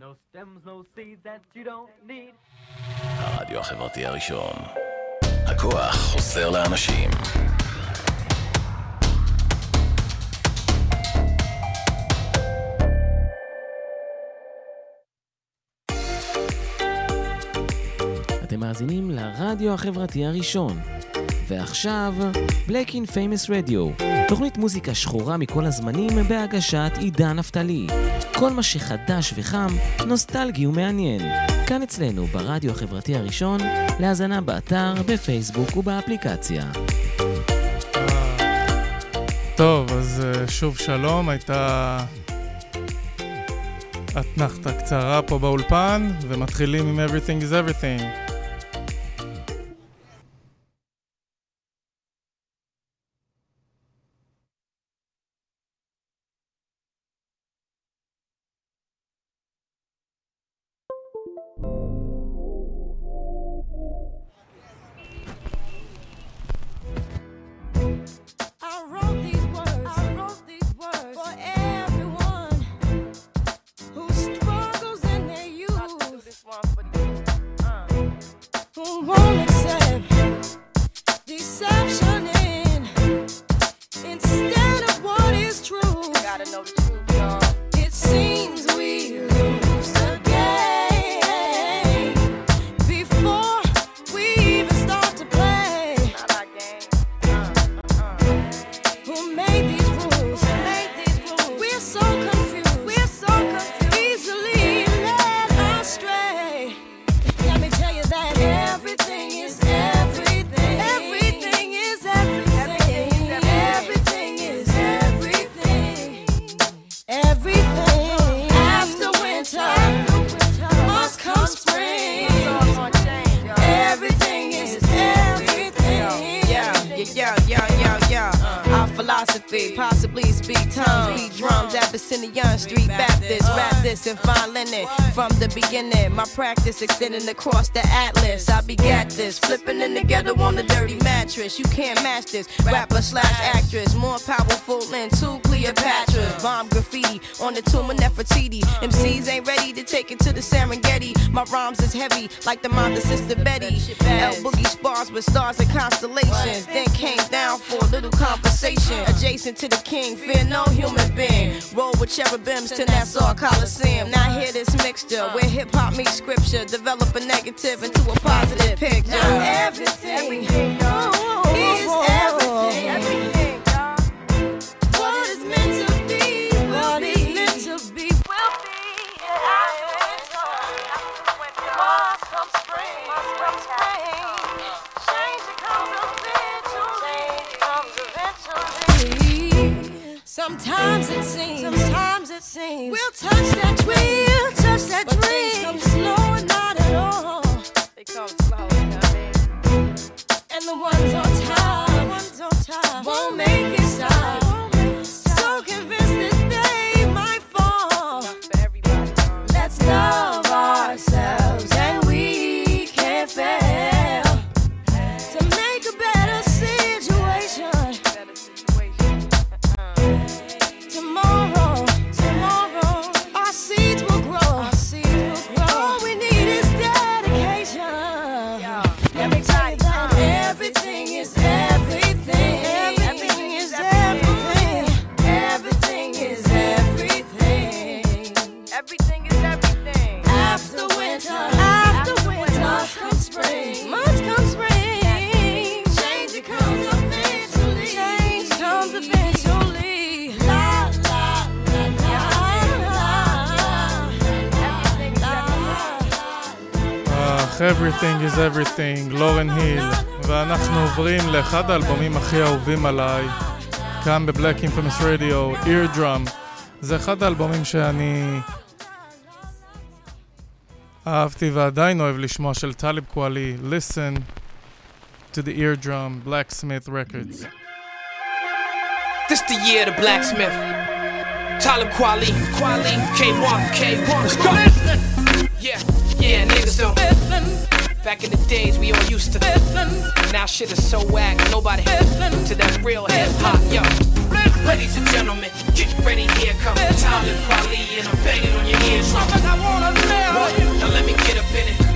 No stems, no seeds that you don't need. הרדיו החברתי הראשון. הכוח חוזר לאנשים. אתם מאזינים לרדיו החברתי הראשון. ועכשיו, Black in Famous Radio, תוכנית מוזיקה שחורה מכל הזמנים בהגשת עידן נפתלי. כל מה שחדש וחם, נוסטלגי ומעניין. כאן אצלנו, ברדיו החברתי הראשון, להאזנה באתר, בפייסבוק ובאפליקציה. טוב, אז אה, שוב שלום, הייתה אתנחתה קצרה פה באולפן, ומתחילים עם Everything is Everything. Extending across the atlas. I be got this, flipping in together on the dirty mattress. You can't match this. Rapper slash actress, more powerful than two Cleopatras. Bomb graffiti on the tomb of Nefertiti. MCs ain't ready to take it to the Serengeti. My rhymes is heavy like the mind of Sister Betty. L Boogie To the king, fear no human being. Roll with cherubims to Nassau Coliseum. Now hear this mixture where hip hop meets scripture. Develop a negative into a positive picture. Everything, everything עוברים לאחד האלבומים הכי אהובים עליי, כאן בבלק אינפמוס רדיו, Eardrum. זה אחד האלבומים שאני אהבתי ועדיין אוהב לשמוע של טאליב קואלי, Listen to the Eardrum, Blacksmith Records. This the year of the blacksmith. Talib Kweli, Kweli, K1, K1. Let's go. Yeah, yeah, niggas don't. Back in the days we all used to listen. Now shit is so whack, nobody listen to that real hip hop, yo. Ladies and gentlemen, get ready, here comes Tyler Polly, and I'm banging on your ears. I wanna marry you. Now let me get up in it.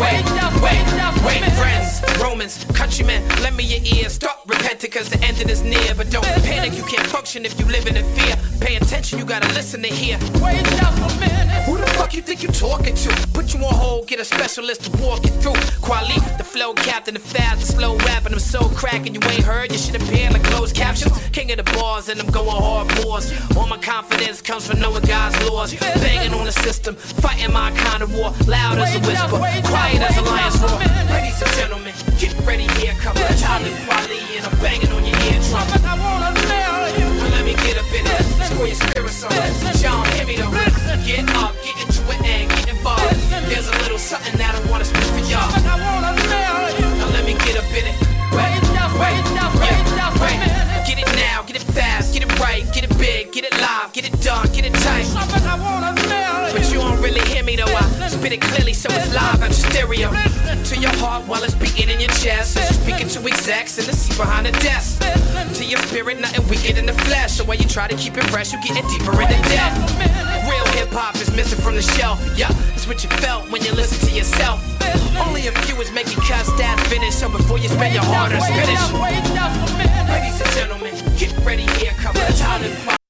Wait, up, wait up, wait friends, Romans, countrymen, lend me your ears. Stop repenting cause the ending is near. But don't panic, you can't function if you live in fear. Pay attention, you gotta listen to hear. Wait just a minute. Who the fuck you think you talking to? Put you on hold, get a specialist to walk you through. Kweli, the flow captain, the fast, the slow rapping. I'm so cracking, you ain't heard. You should appear like closed captions. King of the bars, and I'm going hard boys. All my confidence comes from knowing God's laws. Banging on the system, fighting my kind of war. Loud as a whisper, quiet as a lion's roar. Ladies and gentlemen, get ready, here child of Kweli, and I'm banging on your eardrum. I wanna tell you. Let me get up in it, score your spirits on. John, hear me though. Get up, get into it and get involved. There's a little something that I wanna speak for y'all. I wanna tell you. Now let me get up in it. Wait, wait, yeah, wait. Get it now, get it fast, get it right, get it big, get it live, get it done, get it tight. But you don't really hear me though. I spit it clearly so it's live out your stereo. To your heart while it's beating in your chest. As you're speaking to execs in the seat behind the desk. To your spirit, nothing weaker than the flesh. So while you try to keep it fresh, you're getting deeper into death. Real hip hop is missing from the shelf. Yeah, it's what you felt when you listen to yourself. Only a few is making cuts that finish. So before you spend your hard earned spinach. Ladies and gentlemen, get ready here, come the time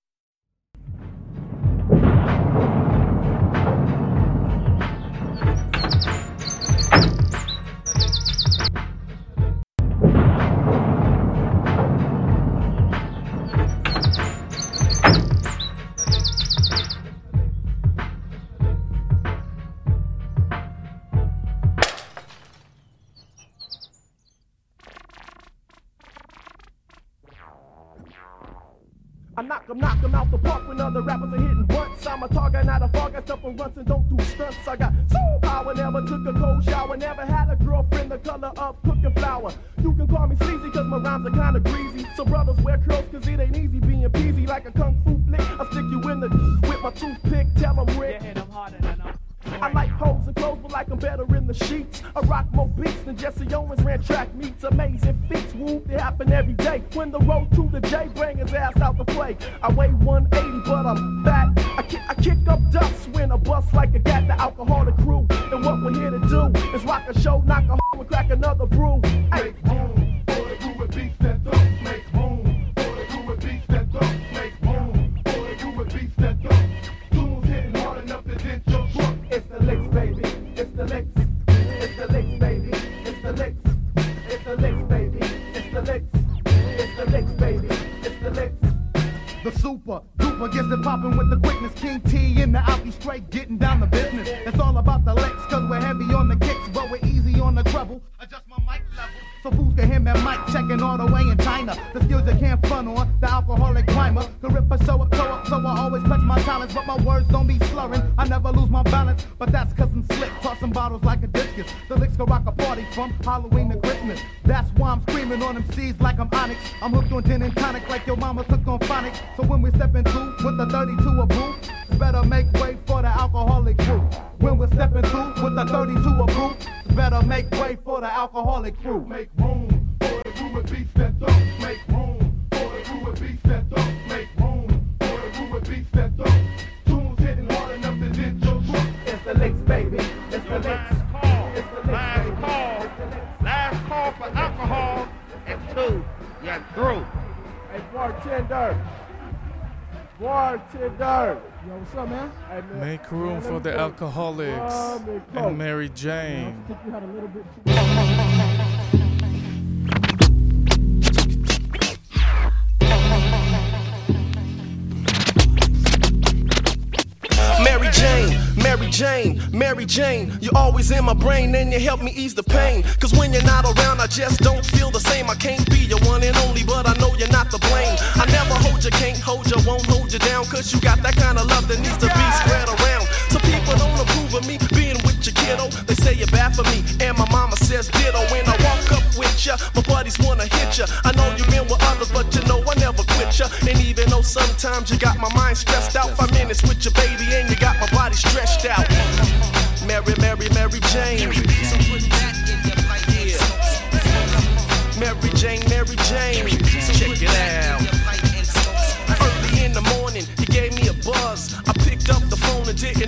fog. I step and runs and don't do stunts. I got soul power, never took a cold shower, never had a girlfriend the color of cooking flour. You can call me sleazy cause my rhymes are kinda greasy. So brothers wear curls cause it ain't easy being peasy like a kung fu flick. I stick you in the with my toothpick, tell tell 'em Rick. Better in the sheets. I rock more beats than Jesse Owens ran track meets. Amazing feats, whoop, they happen every day. When the road to the J bring his ass out to play. I weigh 180, but I'm fat. I kick, I kick up dust when I bust like a gat, the alcoholic crew. And what we're here to do is rock a show, knock a and crack another brew. Duper gets it poppin' with the quickness. King T in the alky straight, getting down the business. It's all about the licks, cause we're heavy on the kicks, but we're easy on the treble. Adjust my mic level. So fools can hear me mic checking all the way in China. The skills you can't front on, the alcoholic climber. The ripper show up, show up, so I always flex my talents, but my words don't be slurring. I never lose my balance, but that's cause I'm slick, tossing bottles like a discus. The licks can rock a party from Halloween to Christmas. That's why I'm screaming on them C's like I'm Onyx. I'm hooked on gin and tonic like your mama's hooked on phonics. So when we step into with the 32 a booth, better make way for the alcoholic crew. When we're stepping through with the 32 a booth, better make way for the alcoholic crew. Make room for the crew with beats that thump. Make bartender. Bartender. Yo, what's up, man? Hey, man. Uh, Make room Man, for let the me tell you, alcoholics rum and coke. and Mary I Jane. Jane, Mary Jane, you're always in my brain and you help me ease the pain. Cause when you're not around, I just don't feel the same. I can't be your one and only, but I know you're not the blame. I never hold you, can't hold you, won't hold you down. Cause you got that kind of love that needs to be spread around. So people don't approve of me your kiddo. They say you're bad for me, and my mama says ditto. When I walk up with ya, my buddies wanna hit ya. I know you've been with others, but you know I never quit ya. And even though sometimes you got my mind stressed out, five minutes with your baby, and you got my body stretched out. Mary, Mary, Mary Jane. So put that in your pipe. Yeah. Mary Jane, Mary Jane. Check it out.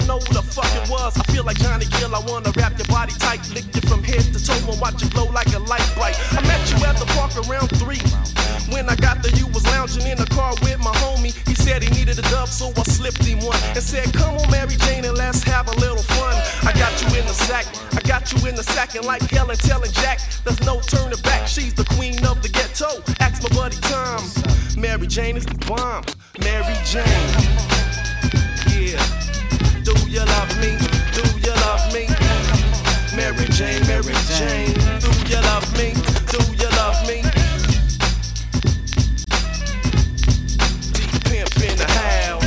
Didn't know who the fuck it was. I feel like Johnny Gill, I wanna wrap your body tight, lick you from head to toe and watch you glow like a light bright. I met you at the park around three. When I got there, you was lounging in the car with my homie. He said he needed a dub, so I slipped him one and said, Come on, Mary Jane, and let's have a little fun. I got you in the sack, I got you in the sack, and like Helen telling Jack, there's no turning back. She's the queen of the ghetto. Ask my buddy Tom. Mary Jane is the bomb. Mary Jane. Yeah. Do you love me? Do you love me? Mary Jane, Mary Jane. Do you love me? Do you love me? Deep pimp in the house.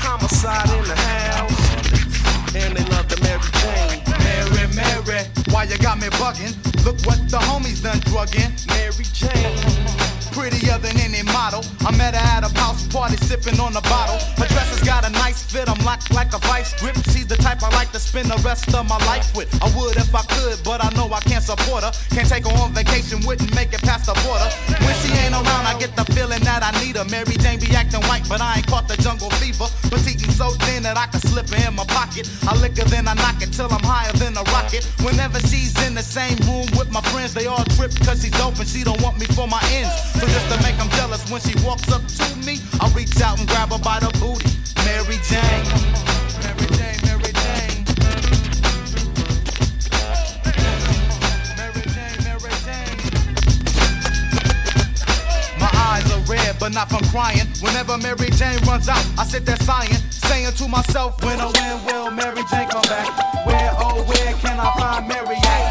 Homicide in the house. And they love the Mary Jane. Mary, Mary, why you got me bugging? Look what the homies done drugging. Mary Jane. Prettier than any model. I met her at party sipping on a bottle. Her dress has got a nice fit, I'm locked like a vice grip. She's the type I like to spend the rest of my life with. I would if I could, but I know I can't support her. Can't take her on vacation, wouldn't make it past the border. When she ain't around, I get the feeling that I need her. Mary Jane be acting white, but I ain't caught the jungle fever. Petite and so thin that I can slip her in my pocket. I her, then I knock it till I'm higher than a rocket. Whenever she's in the same room with my friends, they all trip cause she's dope and she don't want me for my ends. So just to make them jealous when she walks up to me, I reach out and grab her by the booty. But not from crying. Whenever Mary Jane runs out, I sit there sighing, saying to myself, when or when will Mary Jane come back? Where, oh, where can I find Mary at?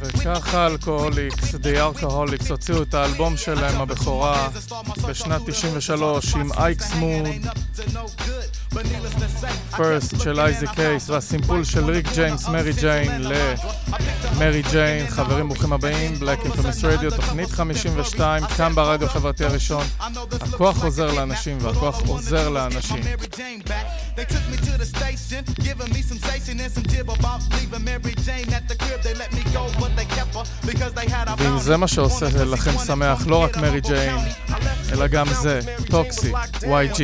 וככה אלכוהוליקס, The Alcoholics, הוציאו את האלבום שלהם, הבכורה, בשנת 93 עם אייקס סמוד, פרסט של אייזי קייס, והסימפול של ריק ג'יימס, מרי ג'יין, למרי ג'יין. חברים, ברוכים הבאים, Black Infamous Radio, תוכנית 52, כאן ברדיו החברתי הראשון. הכוח חוזר לאנשים, והכוח עוזר לאנשים. ואם זה מה שעושה לכם שמח, לא רק מרי ג'יין, אלא גם זה, טוקסיק, YG.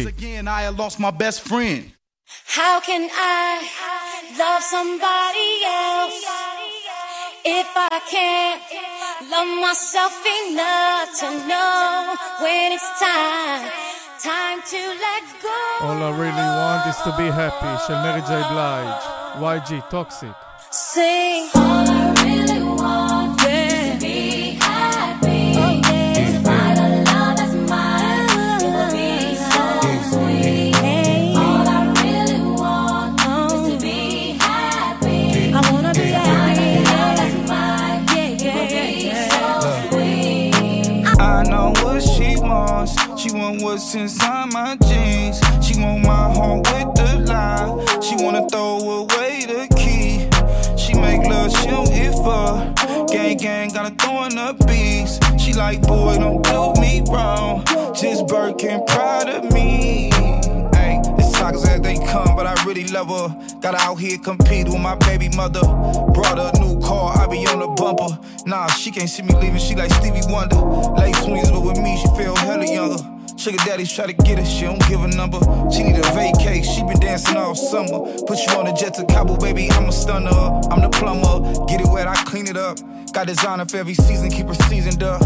How can I love somebody else if I can't love myself enough to know when it's time, time to let go? All I really want is to be happy, של מרי ג'יי בלייג', YG, טוקסיק. Sing. What's inside my jeans. She want my heart with the lie. She wanna throw away the key. She make love, she don't give up. Gang, gang, gotta throw in the beats. She like, boy, don't do me wrong. Just Birkin, proud of me. Toxic as they come, but I really love her. Got out here compete with my baby mother. Brought her a new car, I be on the bumper. Nah, she can't see me leaving, she like Stevie Wonder. Late 20s, but with me, she feel hella younger. Sugar daddies try to get her, she don't give a number. She need a vacay, she been dancing all summer. Put you on a jet to Cabo, baby, I'm a stunner. I'm the plumber, get it wet, I clean it up. Got designer for every season, keep her seasoned up.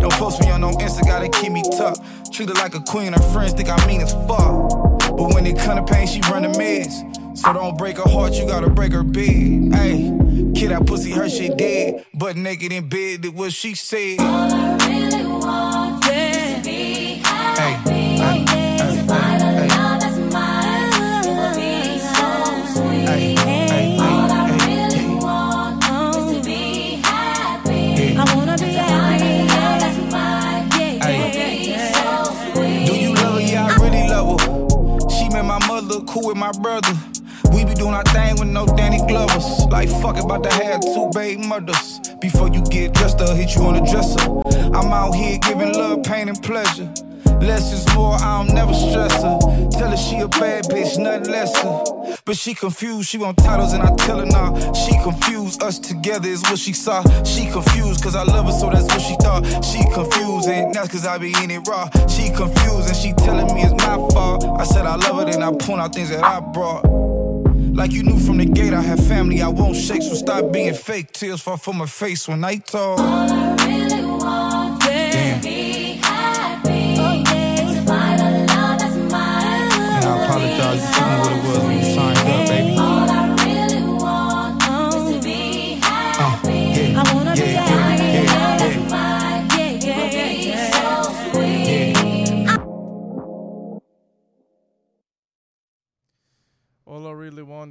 Don't post me on no Insta, gotta keep me tough. Treat her like a queen, her friends think I mean as fuck. But when it come to pain, she run the meds. So don't break her heart, you gotta break her bed. Hey, kid, that pussy, her shit dead. But naked in bed, did what she said. Fuck about to have two baby mothers. Before you get dressed I'll hit you on the dresser. I'm out here giving love, pain, and pleasure. Less is more, I don't never stress her. Tell her she a bad bitch, nothing lesser. But she confused, she want titles and I tell her nah. She confused, us together is what she saw. She confused, cause I love her, so that's what she thought. She confused, and that's cause I be in it raw. She confused, and she telling me it's my fault. I said I love her, then I point out things that I brought. Like you knew from the gate, I have family, I won't shake, so stop being fake. Tears fall from my face when I talk.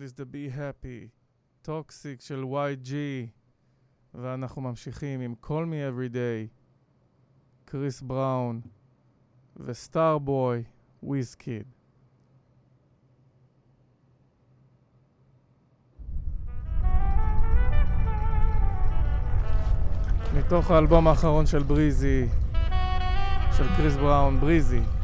Want is to be happy. טוקסיק של YG. ואנחנו ממשיכים עם Call Me Every Day, קריס בראון וסטארבוי, וויז קיד. מתוך האלבום האחרון של בריזי, של קריס בראון, בריזי.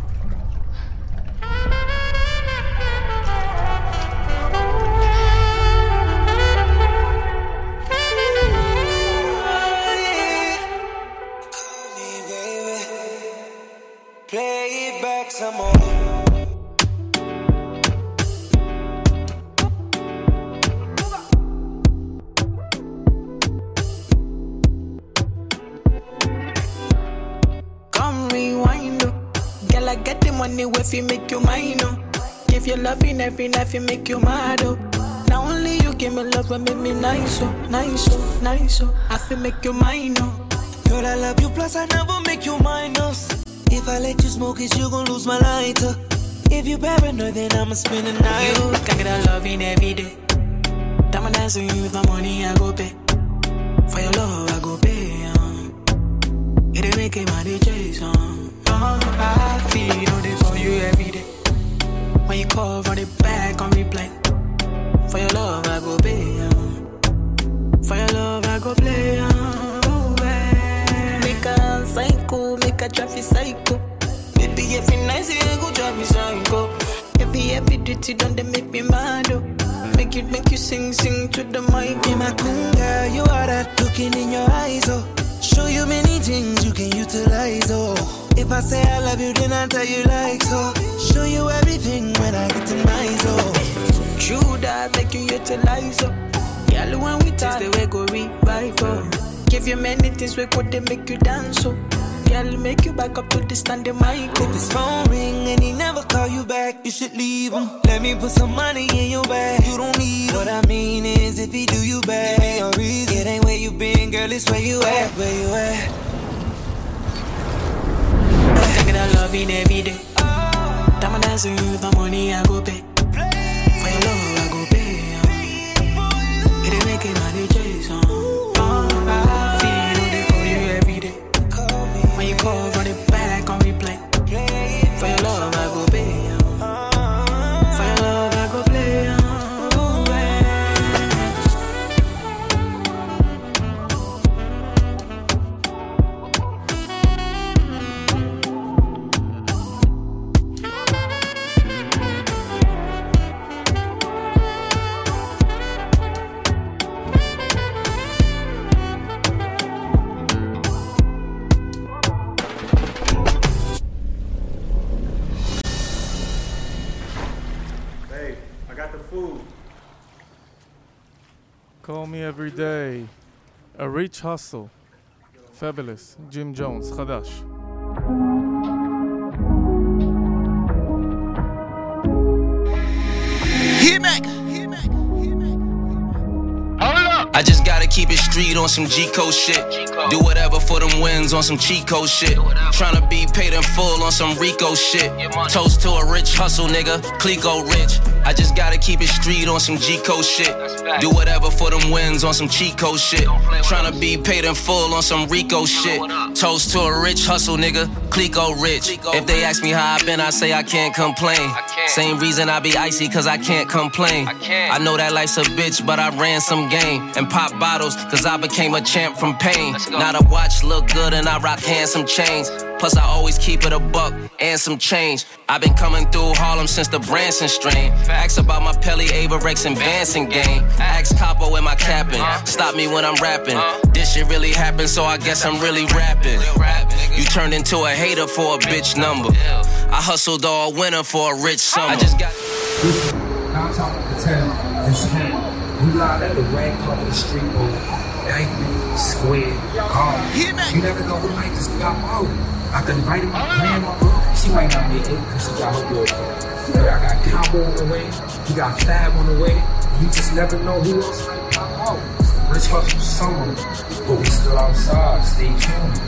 If you make you mine, oh. Give you loving every night, you make you mad, oh. Now only you give me love and make me nice, oh, nice, oh, nice, oh. I feel make you mine, oh. Girl, I love you, plus I never make you minus. If I let you smoke it, you gon' lose my lighter. If you paranoid, then I'ma spend the night. You can get a loving every day. Time I dance with my money, I go pay. For your love, I go pay. Um. It ain't make it money chase, I feel for you every day. When you call, run it back on replay. For your love, I go pay. For your love, I go play. Make a psycho, make a traffic psycho. Baby, every night you go drive me psycho. Every every duty they make me mad. Oh. Make it make you sing, sing to the mic. My girl, you are that looking in your eyes, oh. Show you many things you can utilize, oh. If I say I love you, then I tell you like so. Show you everything when I get to my zone. True that make you utilize oh. Girl, when we taste the way go revive. Give you many things we could they make you dance oh. Girl, make you back up to the standing mic If his phone ring and he never call you back, you should leave him. Let me put some money in your bag. You don't need him. What I mean is, if he do you bad, ain't no reason. It ain't where you been, girl, it's where you at. Where you at? Every day. Time I with with money, I go pay. For your love, I go pay. um. It ain't make it money chase. Oh, I feel it for you every day. When you call, run it every day. A rich hustle. Fabolous. Jim Jones, חדש. I just gotta keep it street on some G-Code shit. Do whatever for them wins on some Chico shit. Tryna be paid in full on some Rico shit. Toast to a rich hustle nigga, Clicquot rich. I just gotta keep it street on some G code shit. Do whatever for them wins on some cheat code shit. Tryna be paid in full on some Rico shit. Toast to a rich hustle, nigga. Clicquot rich. If they ask me how I been, I say I can't complain. Same reason I be icy, cause I can't complain. I know that life's a bitch, but I ran some game. And pop bottles, cause I became a champ from pain. Now the watch look good and I rock handsome chains. Plus, I always keep it a buck and some change. I've been coming through Harlem since the Branson strain. Ask about my Pelle, Avirex, and Vanson game. Ask Capo and my capping. Stop me when I'm rapping. This shit really happened, so I guess I'm really rapping. You turned into a hater for a bitch number. I hustled all winter for a rich summer. I just got. Now I'm talking to tell and school. We live at the red carpet street over. Nightmare, square, car. You never know who might just got out. I could invite my grandmother. She might not make it because she got her boyfriend. But I got Cowboy on the way. He got Fab on the way. You just never know who else might pop out. Rich hustle summer, but we still outside. Stay tuned.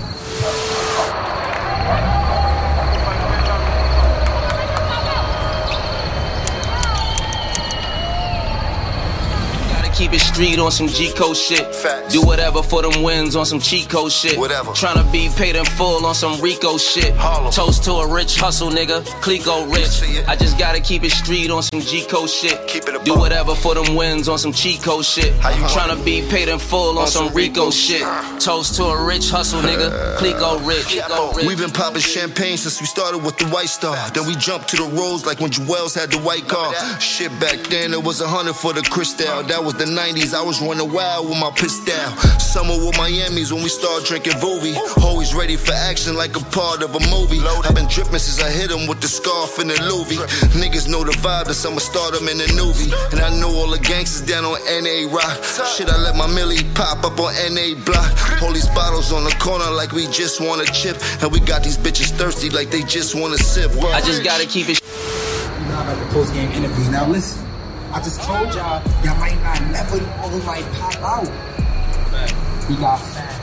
Keep it street on some G code shit. Do whatever for them wins on some cheat code shit. Whatever. Tryna be paid in full on some Rico shit. Toast to a rich hustle nigga. Clicquot rich. I just gotta keep it street on some G code shit. Do whatever for them wins on some cheat code shit. Tryna be paid in full on some Rico shit. Toast to a rich hustle nigga. Clicquot rich. Clicquot rich. We've been popping champagne since we started with the White Star. Then we jumped to the Rose like when Jewels had the white car. Shit, back then it was a hundred for the Cristal. That was the 90s. I was running wild with my pistol. Summer with Miami's when we started drinking Vovi. Always ready for action like a part of a movie. I've been dripping since I hit him with the scarf and the Louis. Niggas know the vibe that I'ma start them in the newbie. And I know all the gangsters down on NA Rock. Shit, I let my millie pop up on NA Block. All these bottles on the corner like we just want a chip. And we got these bitches thirsty like they just want to sip. I just gotta keep it. You know about the post game interviews. Now listen, I just told y'all, y'all might not never know who might pop out. We got fat.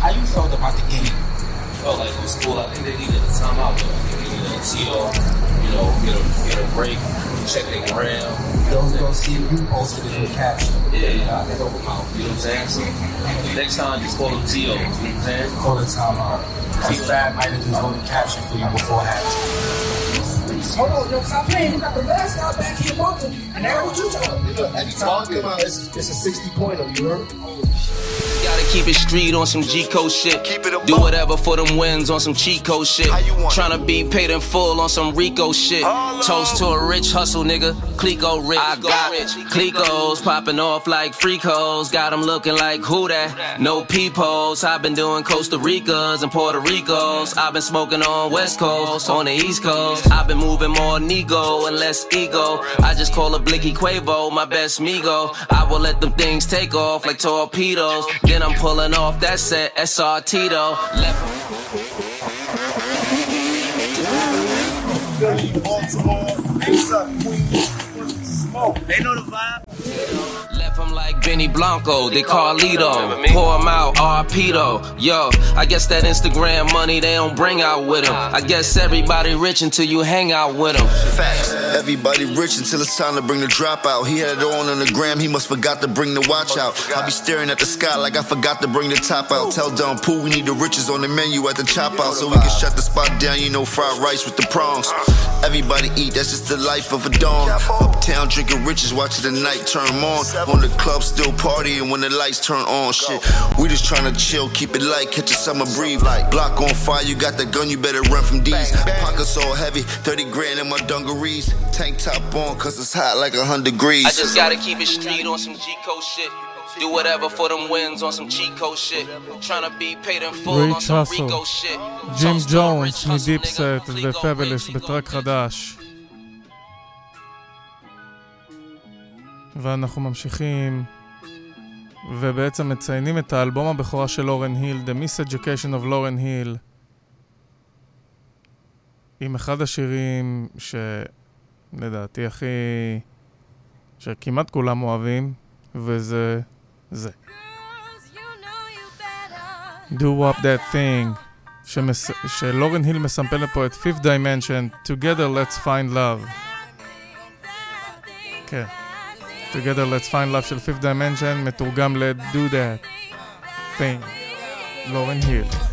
How you felt about the game? felt like it was cool. I think they needed a timeout though. I think they needed a TO, you know, get a get a break, check their gram. Those go see if you posted it in mm-hmm. caption. Yeah, yeah, I think open mouth. You know what I'm saying? So next time just call them TO. You know what I'm saying? Call the timeout. See, Fab might have just wrote a caption for you before halftime. Hold on, yo, stop playing. You got the last guy back here walking. And now what you talking? Look, every time I come out, it's, it's a 60 pointer, you heard? Gotta keep it street on some G code shit. Do whatever for them wins on some cheat code shit. Tryna be paid in full on some Rico shit. Toast to a rich hustle nigga. Clicquot rich. I got Clicos popping off like freakos. Got them looking like who that? No peepholes. I've been doing Costa Ricas and Puerto Ricos. I've been smoking on West Coast, on the East Coast. I've been moving more Nego and less ego. I just call a Blicky Quavo my best Migo. I will let them things take off like torpedoes. Then I'm pulling off that set SR Tito. Left They know the vibe. Left him like Benny Blanco, they Carlito. Pour him out, RPdo. Yo, I guess that Instagram money they don't bring out with him. I guess everybody rich until you hang out with them. Facts. Everybody rich until it's time to bring the drop out. He had it on on the gram, he must forgot to bring the watch out. I be staring at the sky like I forgot to bring the top out. Tell Don Pooh we need the riches on the menu at the chop out so we can shut the spot down. You know, fried rice with the prawns. Everybody eat, that's just the life of a dawn. Uptown drinking riches, watching the night turn on. On the club, still partying when the lights turn on. Shit, we just trying to chill, keep it light, catch a summer breeze. Block on fire, you got the gun, you better run from D's. Pockets all heavy, 30 grand in my dungarees. Tank top on, cause it's hot like a hundred degrees. I just gotta keep it street on some G code shit. Do whatever for them wins on some cheat code shit. Tryna be paid in full on ריץ' some האסל, Rico shit. ג'ים ג'ונס מדיפסט ופבלס בטרק חדש. ואנחנו ממשיכים ובעצם מציינים את האלבום הבכורה של לורן היל, The Miseducation of לורן היל, עם אחד השירים שלדעתי הכי... שכמעט כולם אוהבים, וזה זה. Do Up That Thing, שמס... שלורן היל מסמפלת פה את Fifth Dimension, Together Let's Find Love. כן. Together Let's Find Love של Fifth Dimension מתורגם ל-Do That Thing. לורן היל.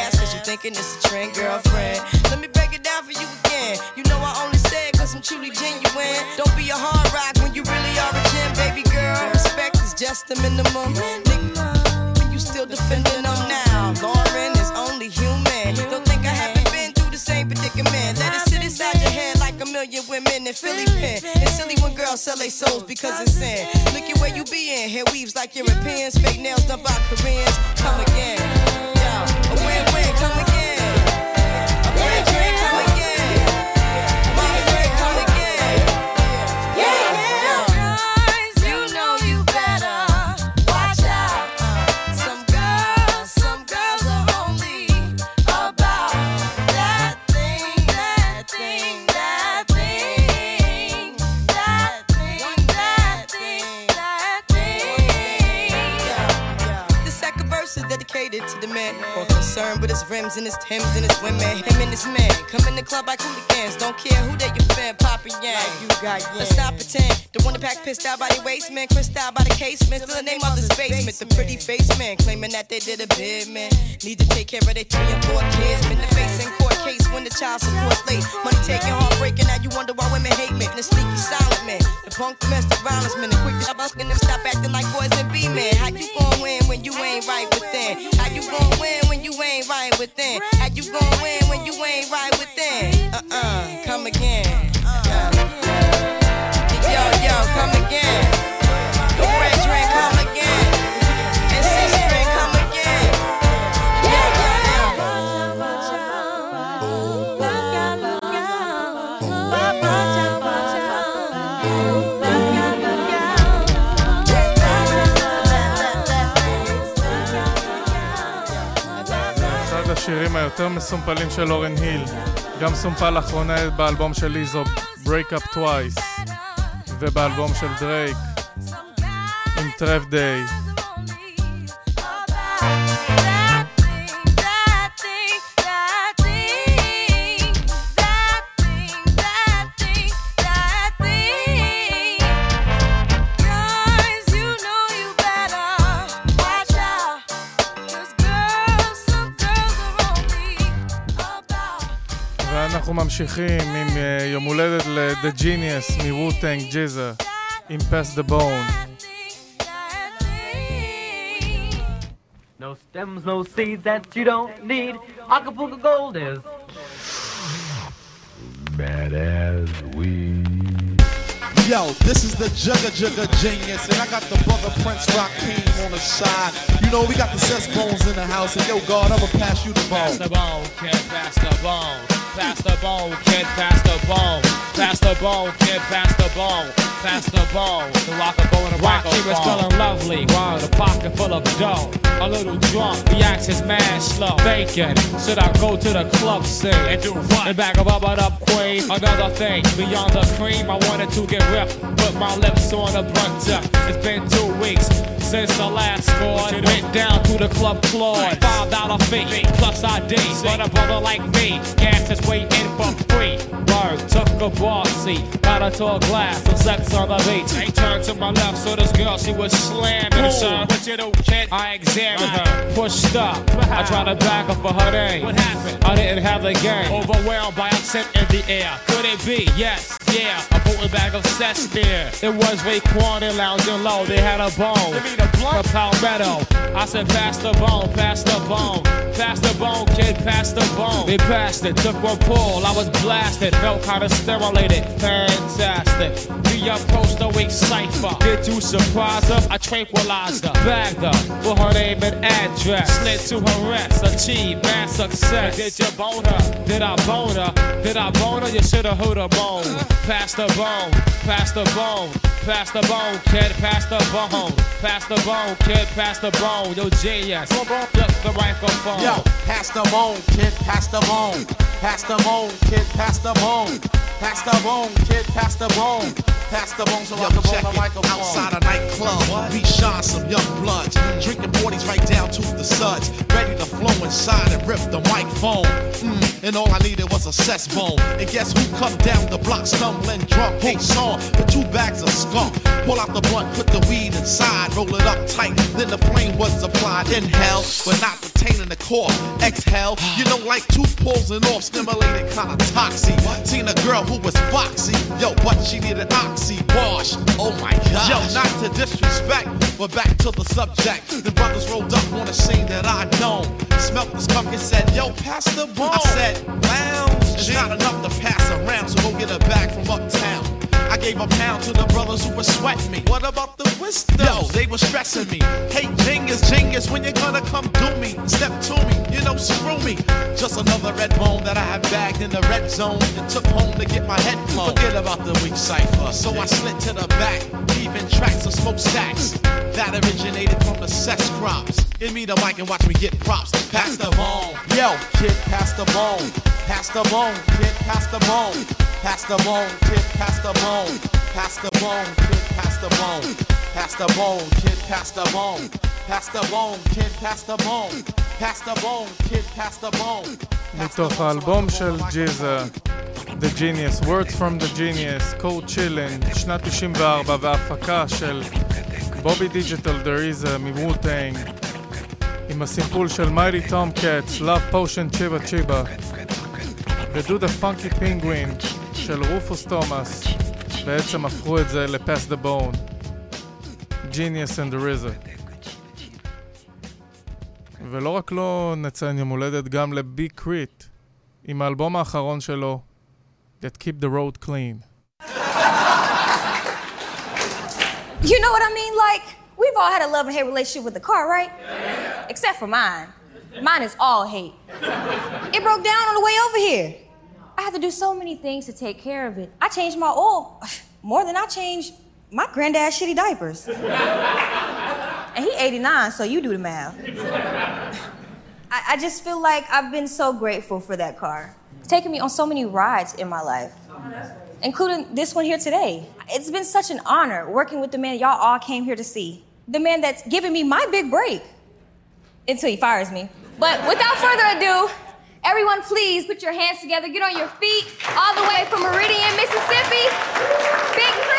thinking it's a trend, girlfriend. Let me break it down for you again. You know I only said cause I'm truly genuine. Don't be a hard rock when you really are a gem, baby girl. Respect is just the minimum. Nigga, you still defending them now. Lauryn is only human. Don't think I haven't been through the same predicament. Let it sit inside your head like a million women in Philly pen. It's silly when girls sell their souls because it's sin. Look at where you be in. Hair weaves like Europeans. Fake nails done by Koreans. Come again. Concerned with his rims and his Timbs and his women. Him and his man come in the club like hooligans. Don't care who they your fan, poppin' yang. you got Let's not pretend. The one that pack pissed out by the waistman, crissed out by the casement. Still the name of this basement. The pretty face man claiming that they did a bid, man. Need to take care of their three and four kids. Been the face in court case when the child support late. Money taking, heartbreaking. Now you wonder why women hate me. The sneaky silent man, the punk domestic violence man, the quick to busting them stop acting like boys and be men. How you gon' win when you ain't right within? How you gon' win when you ain't right within? How you gon' win when you ain't right within? Uh uh, come again. השירים היותר מסומפלים של אורן היל. גם סומפל לאחרונה באלבום של ליזו, Break Up Twice, ובאלבום של דרייק, עם טרף דיי. ואנחנו ממשיכים עם אה, יום הולדת ל-The Genius מ-Wu-Tang ג'יזה, עם Pass the Bone. No stems, no seeds that you don't need. Acapulco Gold is Bad as we. Yo, this is the Jugga Jugga Genius, and I got the brother Prince Rakeem on the side. You know, we got the Cess Bones in the house, and yo, God, I'ma pass you the ball. Pass the bone, kid, pass the bone. Pass the bone, kid, pass the bone. Pass the bone, kid, pass the bone. Pass the bone. The rock a bone and a Rock, she was feeling lovely, while the pocket full of dough. A little drunk, reactions mad slow. Thinking, should I go to the club scene and do what? And back of up, up, up, queen. Another thing, beyond the cream, I wanted to get Put my lips on the blunt tip. It's been two weeks since the last score. Went down to the club Claude. Five dollar fee plus ID. But a brother like me, gas is waiting for free. Word, took a bar seat. Got a glass, some sex on the beach. Turned to my left, so this girl, she was slamming. Cool. What you do, kid? I examined her, pushed up. I tried to back her for her name. What happened? I didn't have the game. Overwhelmed by a scent in the air. Could it be? Yes, yeah. A bag of cess there. It was Raekwon and lounging low. They had a bone. For Palmetto. I said, pass the bone, pass the bone. Pass the bone, kid, pass the bone. They passed it, took one pull. I was blasted, felt kinda stimulated. Fantastic. We approached the weak cipher. Did you surprise her? I tranquilized her. Bagged her with her name and address. Slid to her rest, achieved mad success. Did you bone her? Did I bone her? Did I bone her? You should've heard her bone. Pass the bone. Bone, pass the bone, pass the bone, kid, pass the bone, pass the bone, kid, pass the bone. Yo, genius, flip the microphone. Yo, pass the bone, kid, pass the bone. Pass the bone, kid, pass the bone. Pass the bone, kid, pass the bone. Pass the bone so I can check the microphone. Outside a nightclub, we shine some young bloods. Drinking 40s right down to the suds. Ready to flow inside and rip the microphone. Mm, and all I needed was a cess bone. And guess who come down the block stumbling drunk? Hey, song with two bags of Pull out the blunt, put the weed inside, roll it up tight. Then the flame was applied. Inhale, but not pertaining the core. Exhale, you know, like two pulls and off, stimulated kinda toxic. Seen a girl who was foxy, yo, but she needed oxy wash. Oh my god. Yo, not to disrespect, but back to the subject. The brothers rolled up on a scene that I known. Smelt the skunk and said, yo, pass the bone. I said, lounge. It's not enough to pass around, so go get a bag from uptown. I gave a pound to the brothers who were sweating me. What about the wisdom? Yo, they were stressing me. Hey, Jingus, Jingus, when you gonna come do me? Step to me, you know, screw me. Just another red bone that I have bagged in the red zone and took home to get my head blown. Forget about the weak cipher. So I slid to the back, leaving tracks of smoke stacks that originated from the sex crops. Give me the mic and watch me get props. Pass the bone. Yo, kid, pass the bone. Pass the bone, kid, pass the bone. Pass the bone, kid, pass the bone bone, pass the bone, kid, pass the bone, pass the bone, kid, pass the bone, pass the bone, kid, pass the bone, pass the bone, kid, pass the bone. מתוך האלבום של ג'יזה, The Genius, Words from the Genius, Cold Chillin, שנת 94, וההפקה של בובי דיג'יטל דריזה מווטנג, עם הסימפול של מיילי טום קאטס, Love Potion צ'יבה צ'יבה, ודודה funky פינגווין של רופוס תומאס. בעצם הפכו את זה ל-Pass the Bone, Genius and the RZA. ולא רק לו נציין יום הולדת, גם לבי קריט, עם האלבום האחרון שלו, That Keep the Road Clean. You know what I mean? Like, we've all had a love and hate relationship with the car, right? Except for mine. Mine is all hate. It broke down on the way over here. I had to do so many things to take care of it. I changed my oil more than I changed my granddad's shitty diapers. and he 89, so you do the math. I, I just feel like I've been so grateful for that car. It's taken me on so many rides in my life, including this one here today. It's been such an honor working with the man y'all all came here to see. The man that's giving me my big break until he fires me. But without further ado, everyone please put your hands together, get on your feet, all the way from Meridian, Mississippi. Big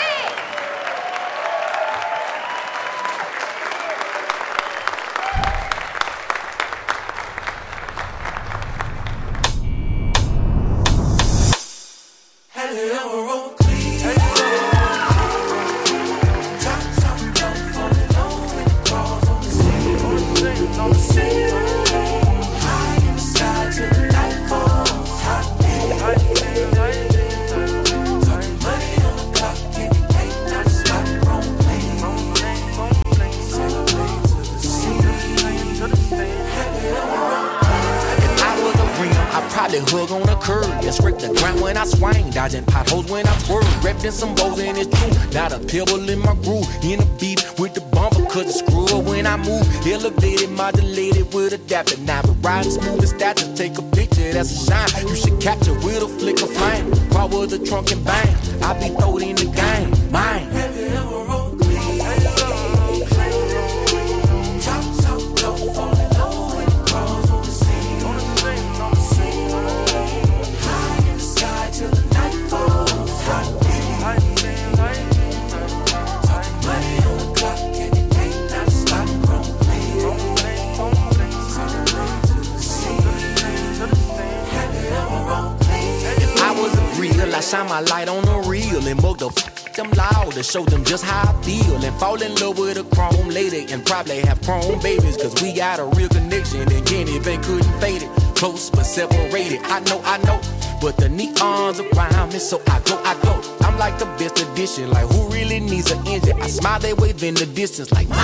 distance, like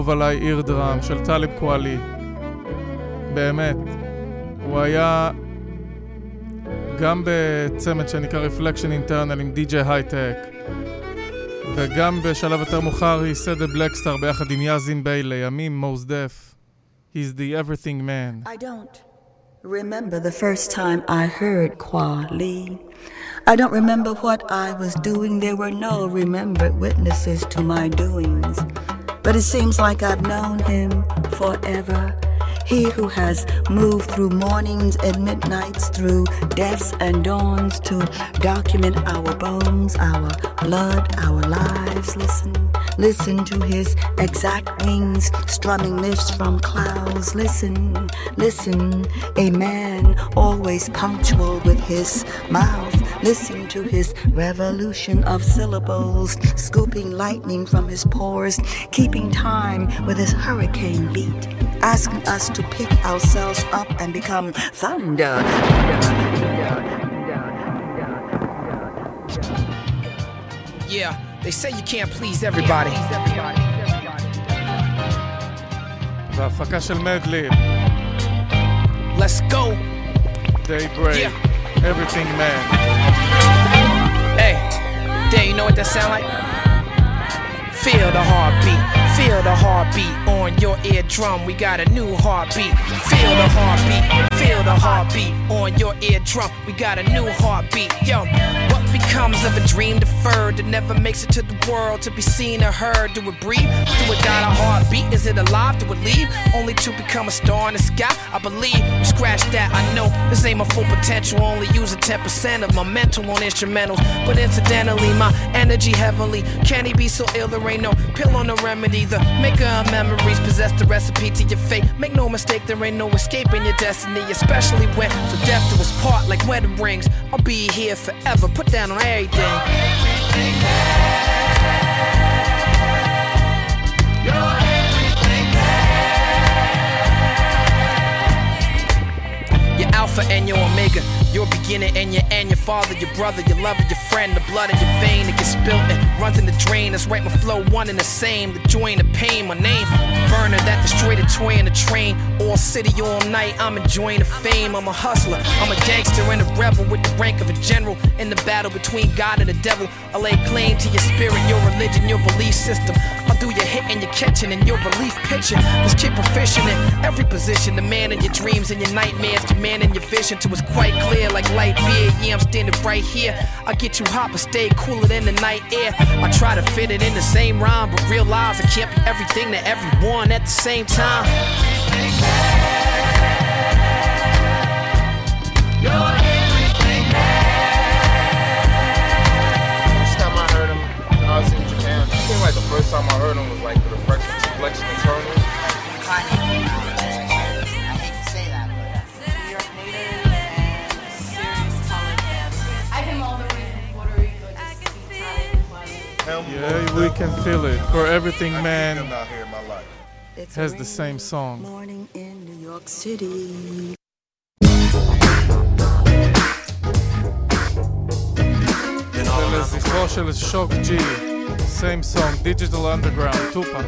האהוב עליי, עיר דראם, של טאליב קואלי. באמת. הוא היה גם בצמד שנקרא Reflection Internal עם DJ הייטק, וגם בשלב יותר מאוחר ייסד את בלקסטאר ביחד עם יאזין ביי לימים מוס דף. He's the everything man. I don't remember the first time I heard Kwali. I don't remember what I was doing. There were no remembered witnesses to my doings. But it seems like I've known him forever. He who has moved through mornings and midnights, through deaths and dawns to document our bones, our blood, our lives. Listen, listen to his exact wings strumming lifts from clouds. Listen, listen, a man always punctual with his mouth. Listen to his revolution of syllables, scooping lightning from his pores, keeping time with his hurricane beat, asking us to pick ourselves up and become thunder. Yeah, they say you can't please everybody. והפקה של מדליב. Let's go. Daybreak, Everything Man. Hey, there, you know what that sound like? Feel the heartbeat, feel the heartbeat on your eardrum. We got a new heartbeat. Feel the heartbeat, feel the heartbeat on your eardrum. We got a new heartbeat. Yo, what becomes of a dream deferred that never makes it to the world to be seen or heard? Do it breathe? Do it die a heartbeat? Is it alive? Do it leave? Only to become a star in the sky? I believe. Scratch that, I know this ain't my full potential. Only using 10% of my mental on instrumentals. But incidentally, my energy heavenly. Can he be so ill? There ain't no pill on the remedy. The maker of memories possess the recipe to your fate. Make no mistake, there ain't no escaping your destiny. Especially when the death do us part like wedding rings. I'll be here forever. Put down on everything alpha and your omega, your beginning and your end, your father, your brother, your lover, your friend, the blood in your vein that gets spilled and runs in the drain. That's right, my flow one and the same. The joy and the pain, my name, burner that destroyed a toy the train. All city, all night, I'm enjoying the fame. I'm a hustler, I'm a gangster and a rebel with the rank of a general in the battle between God and the devil. I lay claim to your spirit, your religion, your belief system. I'll do your hitting, your catching, and your relief pitching. This kid proficient in every position. The man in your dreams and your nightmares, the man in your vision. To it's quite clear, like light beer. Yeah, I'm standing right here. I get you hot, but stay cooler than the night air. I try to fit it in the same rhyme, but realize I can't be everything to everyone at the same time. First time I heard him, I was in Japan. I think like the first time I heard him was like the reflection, reflection eternal. Yeah, we can feel it. For Everything Man out here in my life. It's has a the same song. morning in New York City. ולזכרו של שוק ג'י, same song, Digital Underground, טופק.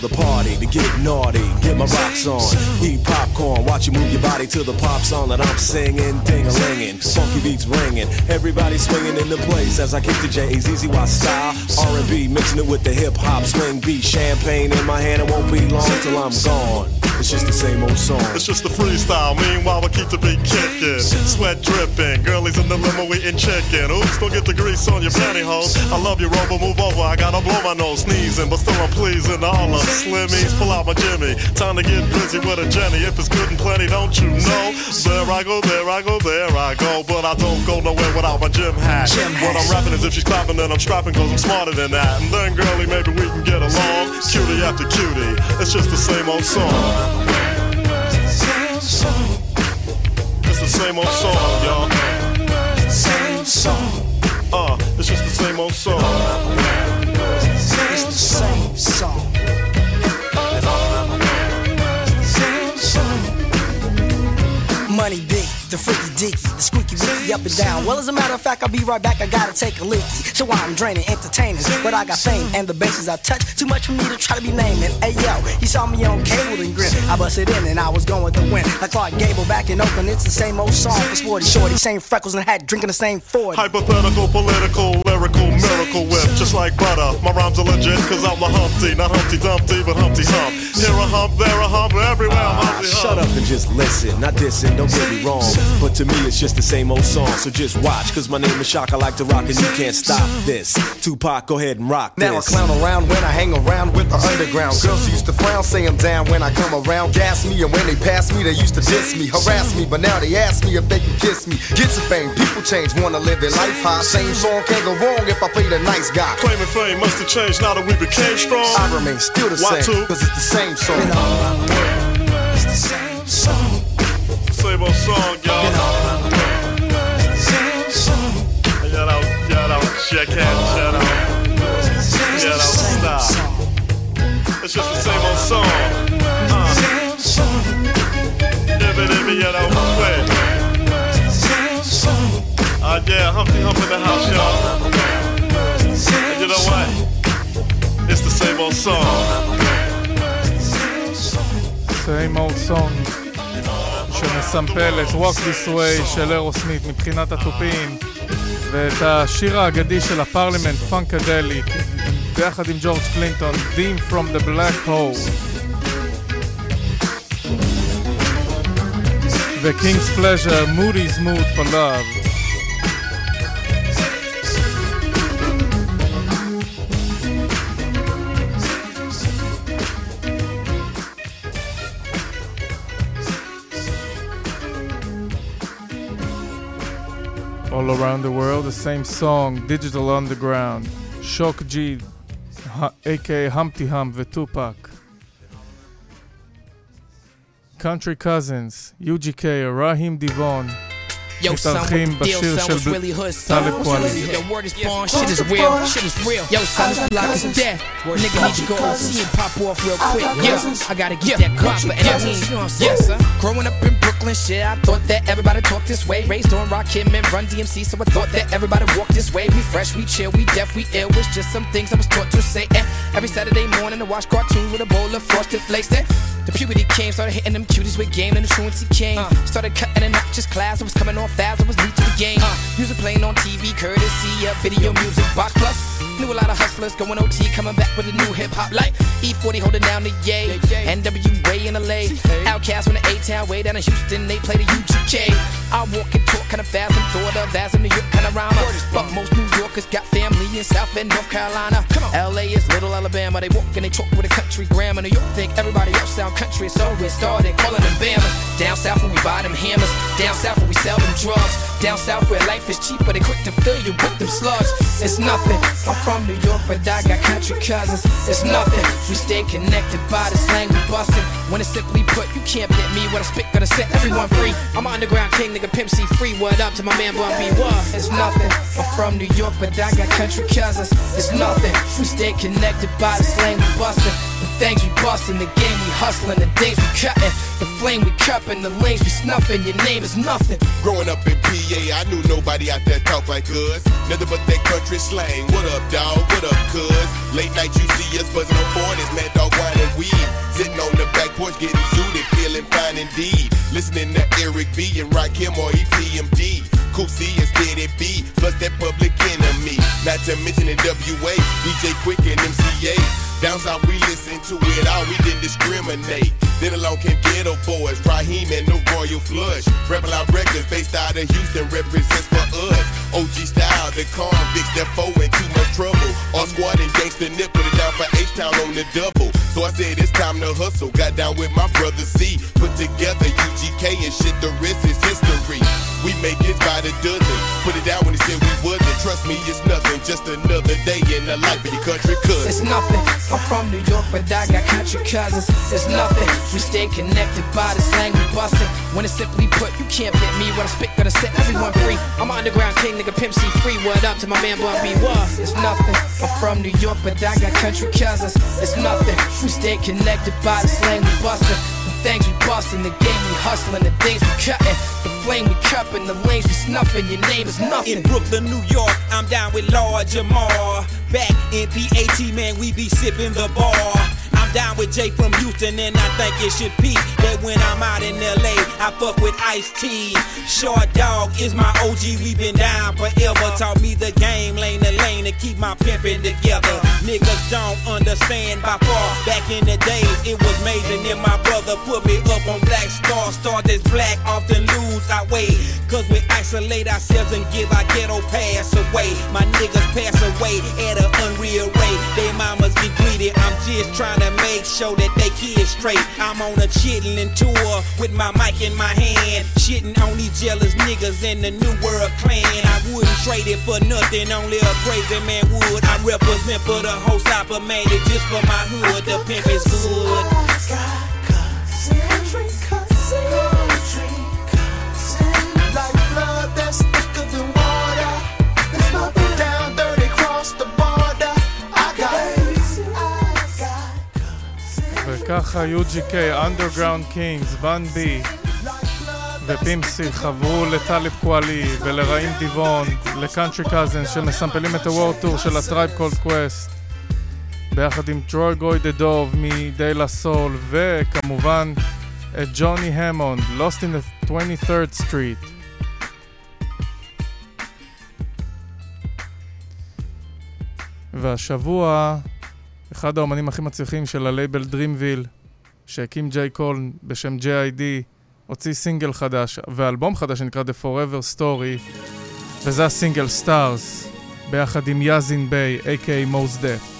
The party to get naughty, get my rocks on, eat popcorn, watch you move your body to the pop song that I'm singing, ding a linging, funky beats ringing, everybody swinging in the place as I kick the J A Z Z Y style, R&B mixing it with the hip hop swing beat, champagne in my hand, it won't be long till I'm gone. It's just the same old song. It's just a freestyle. Meanwhile, we keep the beat kicking. Sweat dripping. Girlies in the limo eating chicken. Oops, don't get the grease on your pantyhose. I love you, Rover. Move over. I gotta blow my nose, sneezing, but still I'm pleasing. All the slimmies, pull out my Jimmy. Time to get busy with a Jenny. If it's good and plenty, don't you know? There I go, there I go, there I go. But I don't go nowhere without my gym hat. What I'm rapping is if she's clapping, then I'm strapping, cause I'm smarter than that. And then, girlie, maybe we can get along. Cutie after cutie. It's just the same old song. It's the same old song, y'all. Same song. Uh, it's just the same old song. Money big, the freaky deaky, the squeaky wicky up and down. Well, as a matter of fact, I'll be right back. I gotta take a leaky. So I'm draining entertainers, but I got fame and the bases I touch. Too much for me to try to be naming. Hey yo, he saw me on cable and grin. I busted in and I was going to win. Like Clark Gable back in Oakland, it's the same old song for Sporty Shorty. Same freckles and hat, drinking the same Ford. Hypothetical, political, lyrical, miracle whip, just like butter. My rhymes are legit, cause I'm the Humpty, not Humpty Dumpty, but Humpty Hump. Here a hump, there a hump, everywhere I'm ah, Humpty Hump. Shut up and just listen. Not dissing, don't get me wrong. But to me, it's just the same old song. So just watch, cause my name is Shock. I like to rock and you can't stop this. Tupac, go ahead and rock Now I this. clown around when I hang around with the underground. Girls used to frown, say I'm down when I come around. Gas me, and when they pass me, they used to diss me, harass me. But now they ask me if they can kiss me. Get some fame, people change, wanna live their life high. Same song can't go wrong if I play the nice guy. Claiming fame must have changed now that we became strong. I remain still the Why same, two? cause it's the same song. It's the same song. Same old song, y'all. Same song. Shout out, shout out, check out, shout out. Shout out, stop. It's just the same old song. Uh. Same song. Ibby, ibby, you know, wait. Same. Uh, yeah, Humpty Hump in the house, y'all. And you know what? It's the same old song. same old song שמסמפל את Walk This Way של אירוסמית מבחינת התופים ואת השיר האגדי של הפרלימנט, פאנקדליק, ביחד עם ג'ורג' קלינטון, Theme from the Black Hole. ו-King's Pleasure, Moody's Mood for Love. all around the world, the same song, Digital Underground, Shock G, aka Humpty Hump Tupac. Country Cousins, UGK, Raheem DeVaughn. Yo, son, with the deal, son, what's really hood, son? Your word is born, shit is real, shit is real. Yo, son, this block is death. Nigga need to go see and pop off real quick. Yeah, I gotta get that copper and I mean, you know Growing up in Brooklyn, shit, I thought that everybody talked this way. Raised on Rakim and Run DMC, so I thought that everybody walked this way. We fresh, we chill, we deaf, we ill. It's just some things I was taught to say. And every Saturday morning, I watch cartoons with a bowl of frosted flakes. That the puberty came, started hitting them cuties with game, and the truancy came. Uh. Started cutting and not just class, I was coming off fast, I was new to the game. Uh. Music playing on TV, courtesy of video music box plus. Knew a lot of hustlers going OT, coming back with a new hip hop like E40 holding down the yay, NWA in LA, OutKast on the A Town, way down in Houston, they play the UGK. I walk and talk kind of fast, I'm thought of as a New York kind of rhymer. But most New Yorkers got family in South and North Carolina. LA is little Alabama, they walk and they talk with a country grammar. New York think everybody else sound country, so we started calling them Bammers. Down south where we buy them hammers, down south where we sell them drugs. Down south where life is cheaper, they quick to fill you with them slugs. It's nothing. I'm from New York, but I got country cousins. It's nothing. We stay connected by the slang we bustin'. When it's simply put, you can't hit me when I spit, gonna set everyone free. I'm an underground king, nigga, Pimp C free. What up to my man Bun B? What? It's nothing. I'm from New York, but I got country cousins. It's nothing. We stay connected by the slang we bustin'. Things we bustin', the game we hustlin', the days we cuttin', the flame we cuppin', the lanes we snuffin'. Your name is nothing. Growing up in PA, I knew nobody out there talk like us. Nothing but that country slang. What up, dog? What up, cuz? Late night you see us buzzing on forties, mad dog wine and weed. Sitting on the back porch getting suited, feeling fine indeed. Listening to Eric B and Rakim or EPMD. C and Steady B, plus that public enemy. Not to mention the WA, DJ Quik and MCA. Down south we listen to it all, we didn't discriminate. Then along Lankin Geto Boys, Raheem and the Royal Flush. Rap-A-Lot Records, based out of Houston, represents for us. OG style, the convicts, that foe in too much trouble. All squad and gangsta nip, put it down for H-Town on the double. So I said it's time to hustle. Got down with my brother C. Put together UGK and shit, the rest is history. We make it by the dozen. Put it down when he said we wasn't. Trust me, it's nothing. Just another day in the life of your country cousin. It's nothing. I'm from New York, but I got country cousins. It's nothing. We stay connected by the slang we bustin'. When it's simply put, you can't fit me. When I spit, gonna set everyone free. I'm an underground king, nigga, pimp C free. What up to my man, Bun B? What? It's nothing. I'm from New York, but I got country cousins. It's nothing. We stay connected by the slang we bustin'. The things we bustin', the game we hustlin', the things we cuttin'. Flame we cuppin', the lanes we snuffin'. Your name is nothing. In Brooklyn, New York, I'm down with Lord Jamar. Back in PAT, man, we be sipping the bar. I'm down with Jay from Houston, and I think it should be that when I'm out in LA, I fuck with Ice T. Short Dog is my OG, we been down forever. Taught me the game, lane to lane, to keep my pimpin' together. Niggas don't understand by far. Back in the days, it was major, then my brother put me up on Black Star. Star that's black, often lose our way. Cause we isolate ourselves and give our ghetto pass away. My niggas pass away at an unreal rate. They mamas get greedy. I'm just trying to make sure that they kids straight. I'm on a chitlin' tour with my mic in my hand. Shitting on these jealous niggas in the New World Clan. I wouldn't trade it for nothing, only a crazy man would. I represent for the whole South, but made it just for my hood. The pimp is good. וככה UGK, Underground Kings, בן בי ופימסי חברו לטאליב קואלי ולרעים דיבון, לקאנטרי קזנס שמסמפלים את הוור טור של הטרייב קולד קווסט ביחד עם טרוי גוי דה דוב מדיילה סול וכמובן את ג'וני המונד, Lost in the 23rd Street. והשבוע אחד האומנים הכי מצליחים של הלייבל דרימוויל שהקים ג'יי קול בשם J.I.D הוציא סינגל חדש ואלבום חדש שנקרא The Forever Story וזה הסינגל Stars ביחד עם יאזין ביי, a.k.a. Mos Def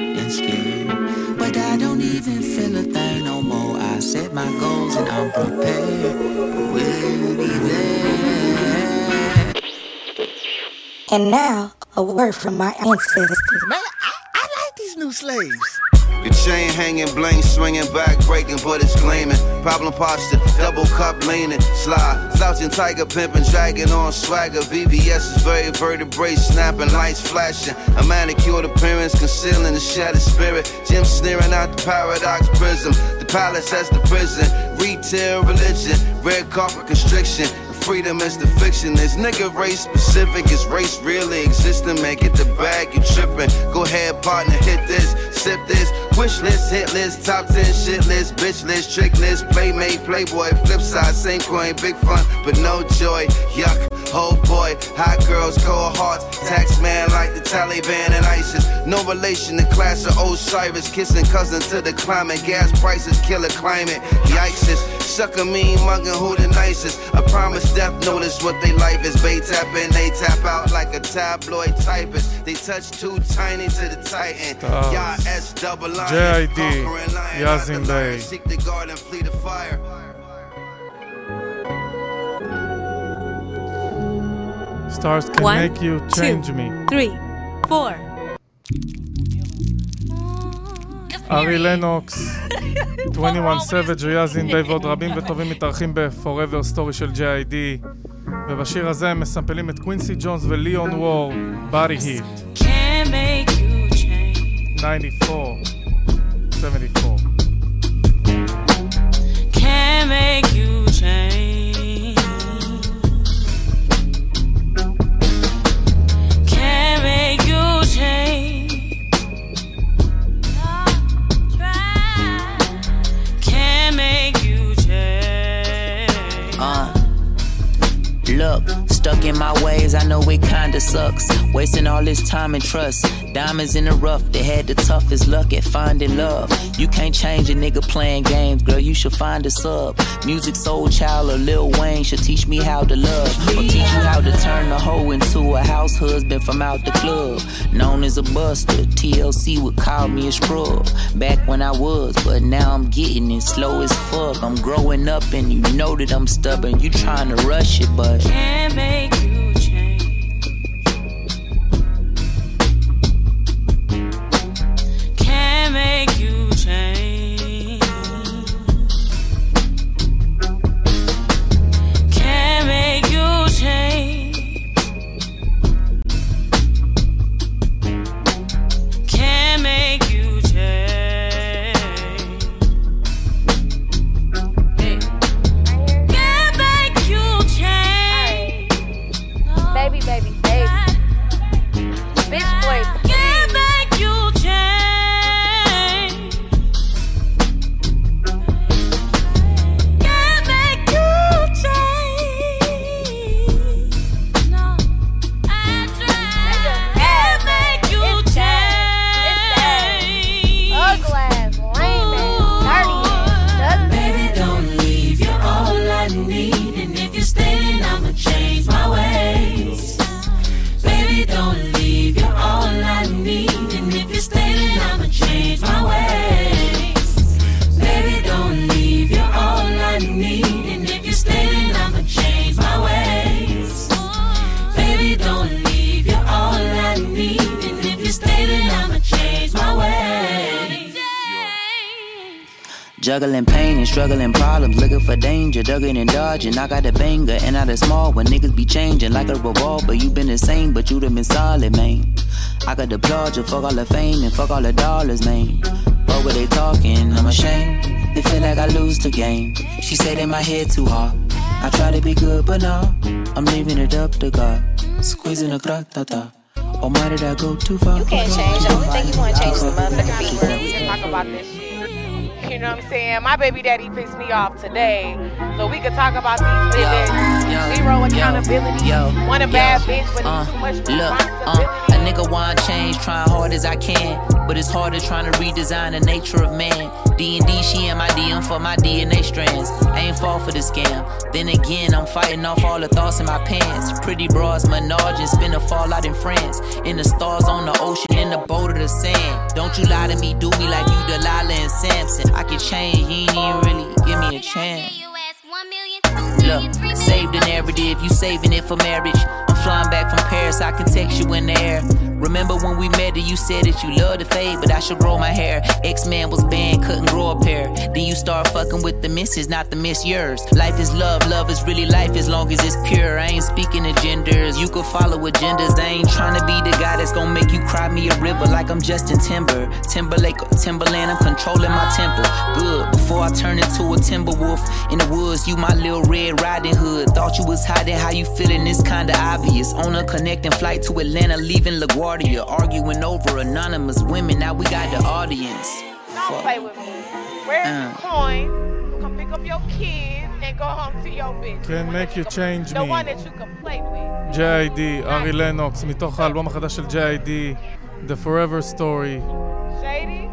And scared. But I don't even feel a thing no more. I set my goals and I'm prepared. We'll be there. And now, a word from my ancestors. Man, I, I like these new slaves. The chain hanging, bling swinging, back breaking, but it's gleaming. Problem posture, double cup leaning, slide. Slouching tiger pimping, dragging on swagger. VVS is very vertebrae, snapping, lights flashing. A manicured appearance, concealing the shattered spirit. Jim sneering out the paradox prism. The palace as the prison. Retail religion, red carpet constriction. Freedom is the fiction. This nigga race specific. Is race really existing? Man, get the bag, you tripping. Go ahead, partner, hit this, sip this. Wish list, hit list, top 10 shit list, bitch list, trick list, playmate, playboy, flip side, same coin, big fun, but no joy. Yuck, oh boy, hot girls, cold hearts, tax man like the Taliban and ISIS. No relation to class of Osiris, kissing cousin to the climate, gas prices, killer climate. Yikes, sucker mean mugging who the nicest. I promise death notice what they life is. Bay tap in, they tap out like a tabloid typist. They touch too tiny to the titan. Y'all S double. JID, the fire. Stars can One, make you change two, me. three, four. ארי לנוקס, 21 Savage ויאזין ביי ועוד רבים וטובים מתארחים ב-Forever Story של J.I.D. ובשיר הזה הם מסמפלים את קווינסי ג'ונס וליאון וור, Body Heat. Can't make you change. 94, 74. Can't make you change. Can't make you change. Can't make you change. Uh, look, stuck in my ways, I know it kinda sucks. Wasting all this time and trust. Diamonds in the rough, they had the toughest luck at finding love. You can't change a nigga playing games, girl, you should find a sub. Musiq Soulchild or Lil Wayne should teach me how to love. Or teach you how to turn a hoe into a house husband from out the club. Known as a buster, TLC would call me a scrub. Back when I was, but now I'm getting it slow as fuck. I'm growing up and you know that I'm stubborn. You trying to rush it, but make Juggling pain and struggling problems, looking for danger, ducking and dodging. I got a banger and not a small one. Niggas be changing like a revolver. You been the same, but you done been solid, man. I got applaud you, fuck all the fame and fuck all the dollars, man. What they talking, I'm ashamed. They feel like I lose the game. She said in my head too hard. I try to be good, but no, I'm leaving it up to God. Squeezing a gratata. Or might did I go too far? You can't change. The only thing you want to change is the motherfucking beat. Talk about this shit. You know what I'm saying? My baby daddy pissed me off today. So we could talk about these niggas. Zero accountability. yo, Want a yo, bad bitch, but uh, too much Look, responsibility. uh, a nigga want change, trying hard as I can, but it's harder trying to redesign the nature of man. D and D, she in my DM for my DNA strands. I ain't fall for the scam. Then again, I'm fighting off all the thoughts in my pants. Pretty bras, menage, and spin a fallout in France. In the stars on the ocean, in the boat of the sand. Don't you lie to me, do me like you Delilah and Samson. I can change, you ain't even really give me a chance. Look, save the narrative, you saving it for marriage. I'm flying back from Paris, I can text you in the air. Remember when we met and you said that you love to fade, but I should grow my hair. X-Man was banned, couldn't grow a pair. Then you start fucking with the misses, not the miss yours. Life is love, love is really life as long as it's pure. I ain't speaking of genders, you could follow agendas. I ain't trying to be the guy that's gonna make you cry me a river like I'm Justin Timber. Timberlake Timberland, I'm controlling my temper. Good, before I turn into a timber wolf in the woods, you my little red riding hood. Thought you was hiding, how you feeling? It's kinda obvious. On a connecting flight to Atlanta, leaving LaGuardia Arguing over anonymous women, now we got the audience. Don't play with me. Where's Uh. the coin? Come pick up your kids and go home to your bitch. Can make you change The me. one that you can play with. J.I.D, ארי לנוקס, מתוך האלבום החדש של J.I.D, The Forever Story, Shady?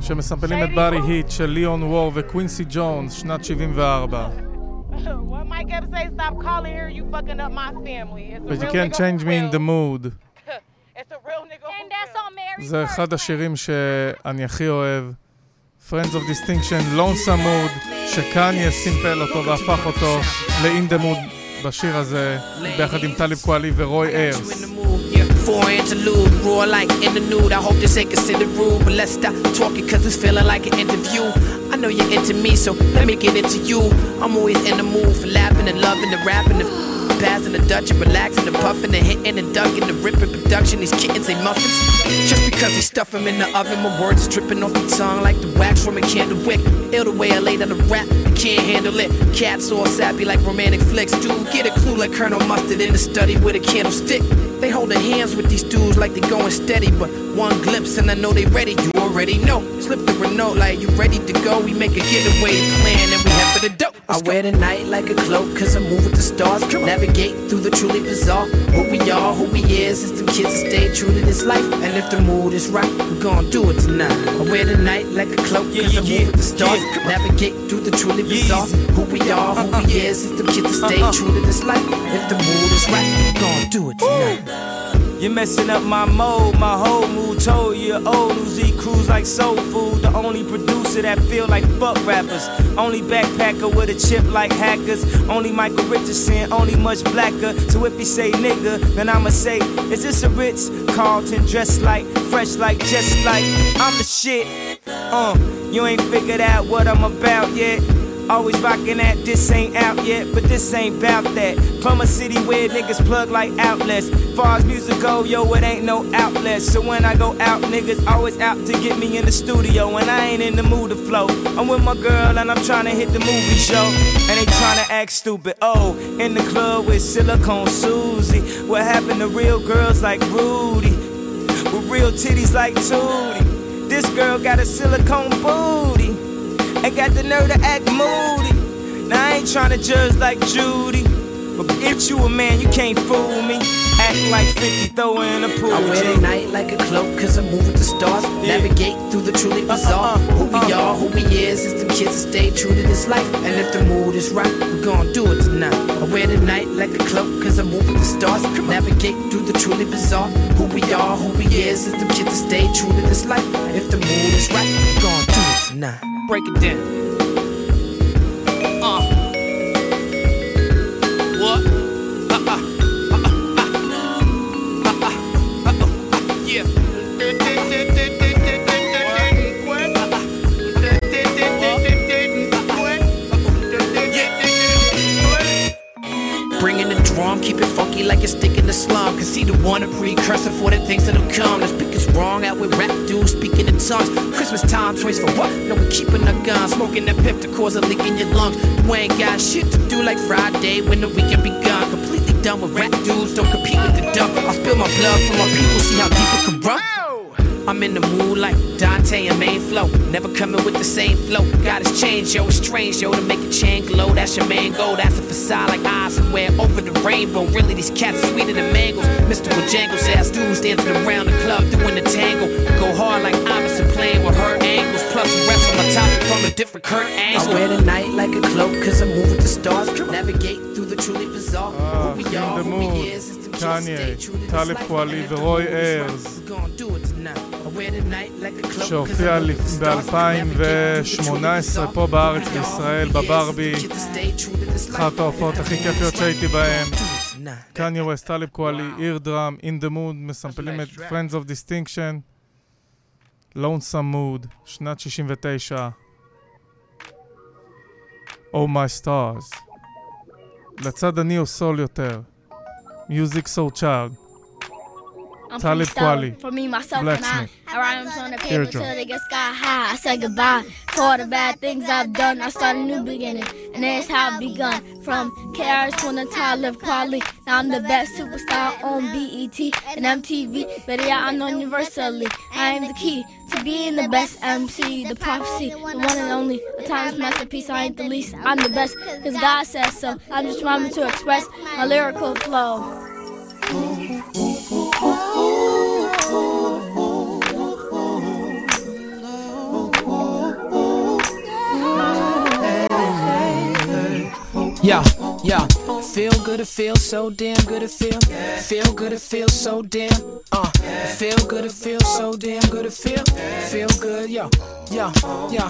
שמסמפלים את בארי היט של ליאון וור וקווינסי ג'ונס, שנת 74. what Mike ever say? Stop calling here. You fucking up my family. It's a But you real can't nigga change for me in real. the mood. זה אחד השירים שאני הכי אוהב. Friends of Distinction, Lonesome Mood, שקניה סימפל אותו והפך אותו ל-In the Mood בשיר הזה, ביחד עם טליב קואלי ורוי איירס. For interlude, roar like in the nude. I hope this ain't considered rude, but let's stop talking cause it's feeling like an interview. I know you're into me, so let me get into you. I'm always in the mood for laughing and loving and rapping and passing the Dutch and relaxing and puffing and hitting and ducking the ripping production. These kittens ain't muffins. Just because they stuff them in the oven, my words dripping off the tongue like the wax from a candle wick. Ill the way I lay down the rap, I can't handle it. Cats all sappy like romantic flicks. Dude, get a clue like Colonel Mustard in the study with a candlestick. They holding hands with these dudes like they going steady, but one glimpse and I know they ready. You already know. Slip the Renault like you ready to go. We make a getaway plan and we head for the dope. I wear the night like a cloak cause I move with the stars. Navigate through the truly bizarre. Who we are, who we is, is them kids that stay true to this life. And if the mood is right, we gon' do it tonight. I wear the night like a cloak cause I move with the stars. Navigate through the truly bizarre. Who we are, who we is, is them kids that stay uh-huh. true to this life. If the mood is right, we gon' do it tonight. You're messing up my mode, my whole mood told you old Uzi cruise like soul food. The only producer that feel like fuck rappers. Only backpacker with a chip like hackers. Only Michael Richardson, only much blacker. So if he say nigga, then I'ma say, is this a Ritz Carlton dressed like, fresh like, just like I'm the shit. Uh, you ain't figured out what I'm about yet. Always rockin' that this ain't out yet, but this ain't bout that. From a city where niggas plug like outlets. Far as music go, yo, it ain't no outlet. So when I go out, niggas always out to get me in the studio. And I ain't in the mood to flow. I'm with my girl and I'm tryna hit the movie show. And they tryna act stupid. Oh, in the club with Silicone Susie. What happened to real girls like Rudy? With real titties like Tootie. This girl got a silicone booty. And got the nerve to act moody. Now I ain't tryna judge like Judy. But if you a man, you can't fool me. Act like 50, throw in a pool. I wear the night like a cloak cause I move with the stars. Navigate through the truly uh-uh. bizarre. Who we uh-uh. are, who we is, is the kids that stay true to this life. And if the mood is right, we gon' do it tonight. I wear the night like a cloak cause I move with the stars. Navigate through the truly bizarre. Who we are, who we is, is the kids that stay true to this life. If the mood is right, we gon' do it tonight. Break it down. Like it's sticking the slum. Cause see the one a precursor for the things that'll come. Let's pick is wrong out with rap dudes speaking in tongues. Christmas time, choice for what? No, we keeping our guns, smoking that piff to cause a leak in your lungs. You ain't got shit to do like Friday when the weekend begun. Completely done with rap dudes, don't compete with the dumb. I spill my blood for my people, see how deep it can run. I'm in the mood like Dante and main flow. Never coming with the same flow. Got his change, yo, it's strange, yo, to make a chain glow. That's your man goal. that's a facade like eyes somewhere over the rainbow. Really, these cats are sweeter than mangoes. Mystical jangles, ass dudes dancing around the club, doing the tango. Go hard like Iverson playing with her angles." Plus, wrestle my topic from a different current angle. I wear the night like a cloak, cause I move moving the stars. Navigate through the truly bizarre. Uh, who we are, who we is. Kanye, Talib Kweli, the Roy Ayers. שהופיע ב-2018 פה בארץ בישראל, בברבי, אחת ההופעות הכי כיפיות שהייתי בהן. קניה ווסט, טלב קואלי, איר דראם, In the Mood, מסמפלים את Friends of Distinction, Lonesome Mood, שנת 69. Oh My Stars. לצד הניאו סול יותר. Music So Child. I'm Talib freestyling Kweli. For me, myself, and I. Blacksmith. I rhymes on the paper Eardrum. till they get sky high. I said goodbye to all the bad things I've done. I start a new beginning, and that's how it begun. From KRS One to Talib Kweli. Now I'm the best superstar on BET and MTV. But yeah, I'm known universally. I am the key to being the best MC, the prophecy, the one and only, the timeless masterpiece. I ain't the least. I'm the best, cause God says so. I'm just rhyming to express my lyrical flow. Yeah, yeah. Feel good, it feels so damn good, it feel. Feel good, it feels so damn. Uh, feel good, it feels so damn good, it feel. Feel good, yo, yo, yo.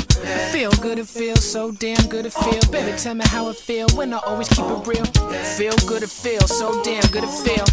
Feel good, it feels so damn good, it feel. Baby, tell me how it feel when I always keep it real. Feel good, it feels so damn good, it feel.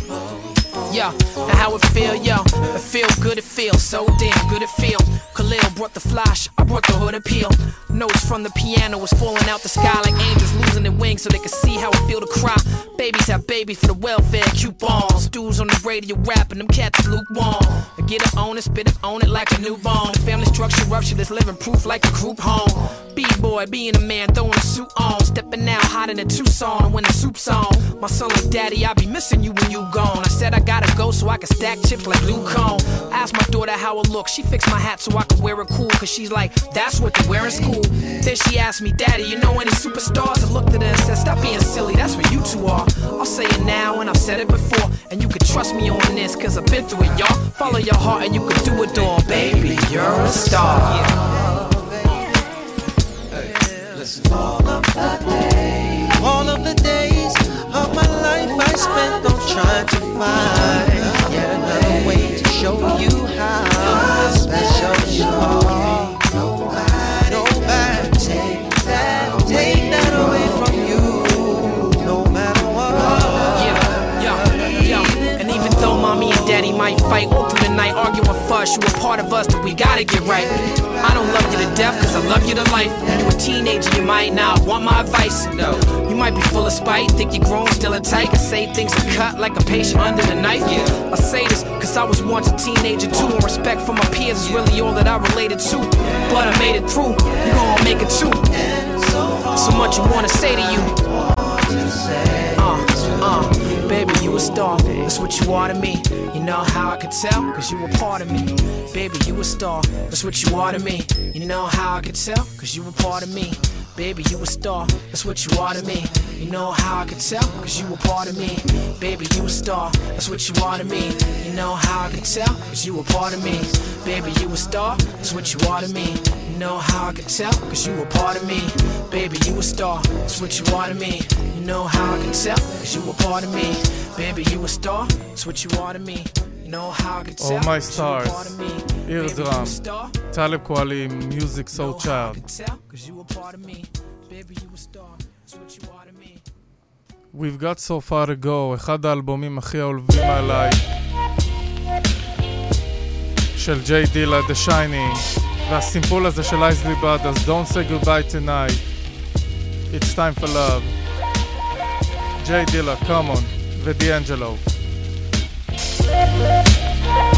Yo, now how it feel, yo. It feel good, it feel so damn good, it feel. Khalil brought the flash, I brought the hood appeal. Notes from the piano was falling out the sky like angels losing their wings so they could see how it feel to cry. Babies have babies for the welfare coupons. Dudes on the radio rapping, them cats lukewarm. I get it on it, spit it on it like a newborn. The family structure rupture that's living proof like a group home. B-boy, being a man, throwing a suit on. Stepping out hot in a Tucson when the soup's on. My son like, daddy, I be missing you when you gone. I said I gotta go so I can stack chips like Luke Cone. Asked my daughter how it look. She fixed my hat so I could wear it cool. Cause she's like, that's what they wear in school. Then she asked me, daddy, you know any superstars? I looked at her and said, stop being silly, that's what you two are. I'll say it now and I've said it before. And you can trust me on this, cause I've been through it, y'all. Follow your heart and you can do it all, baby. You're a star. All of the days, all of the days of my life I spent on trying to find yet another way to show you fight all through the night, arguing fuss, you a part of us that we gotta get right. I don't love you to death, cause I love you to life. You a teenager, you might not want my advice. No, you might be full of spite, think you're grown, still a tight, can say things are cut like a patient under the knife. Yeah, I say this, cause I was once a teenager too, and respect for my peers is really all that I related to. But I made it through, you gon' make it too. So much you wanna say to you. Uh, uh, baby, you a star. That's what you are to me. You know how I could tell? Cause you a part of me. Baby, you a star. That's what you are to me. You know how I could tell? Cause you a part of me. Baby, you a star. That's what you are to me. You know how I could tell? Cause you a part of me. Baby, you a star. That's what you are to me. You know how I could tell? Cause you a part of me. Baby, you a star. That's what you are to me. You know how I could tell? Cause you a part of me. Baby, you a star. That's what you are to me. You know how I can tell? Cause you a part of me. Baby, you a star. That's what you are to me. You know how I can tell? Oh My Cause you a part Stars, of me. איר Baby, you דראם, a star. טלב קואלי, Music So Child. Tell? Cause you a part of me. Baby, you a star. That's what you are to me. We've Got So Far To Go, אחד האלבומים הכי אהובים עליי, של ג'יי דילה, The Shining, והסימפול הזה של אייזלי בראדרס, Don't say goodbye tonight, It's time for love. ג'יי דילה, come on, ודיאנג'לו. I to you,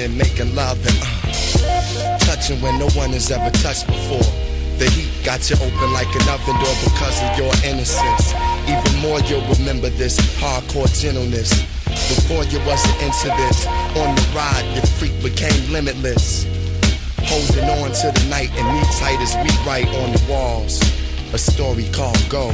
and making love and uh, touching when no one has ever touched before. The heat got you open like an oven door because of your innocence. Even more, you'll remember this hardcore gentleness. Before you wasn't into this, on the ride, your freak became limitless. Holding on to the night and me tight as we write on the walls. A story called Go.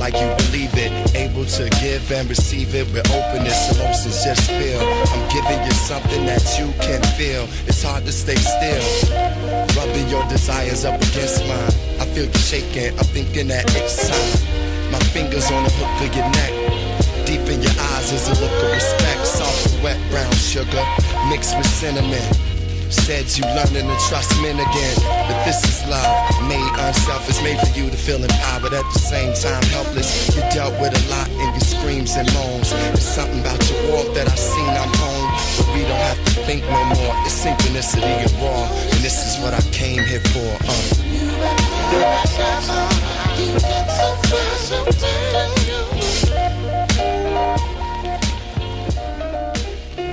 Like you believe it. Able to give and receive it with openness, and emotions just spill. I'm giving you something that you can feel. It's hard to stay still. Rubbing your desires up against mine. I feel you shaking, I'm thinking that it's time. My fingers on the hook of your neck. Deep in your eyes is a look of respect. Soft, wet brown sugar mixed with cinnamon. Said you learning to trust men again. But this is love, made unselfish, made for you to feel empowered at the same time helpless. You dealt with a lot in your screams and moans. There's something about your walk that I've seen I'm home. But we don't have to think no more. It's synchronicity and raw. And this is what I came here for. Uh.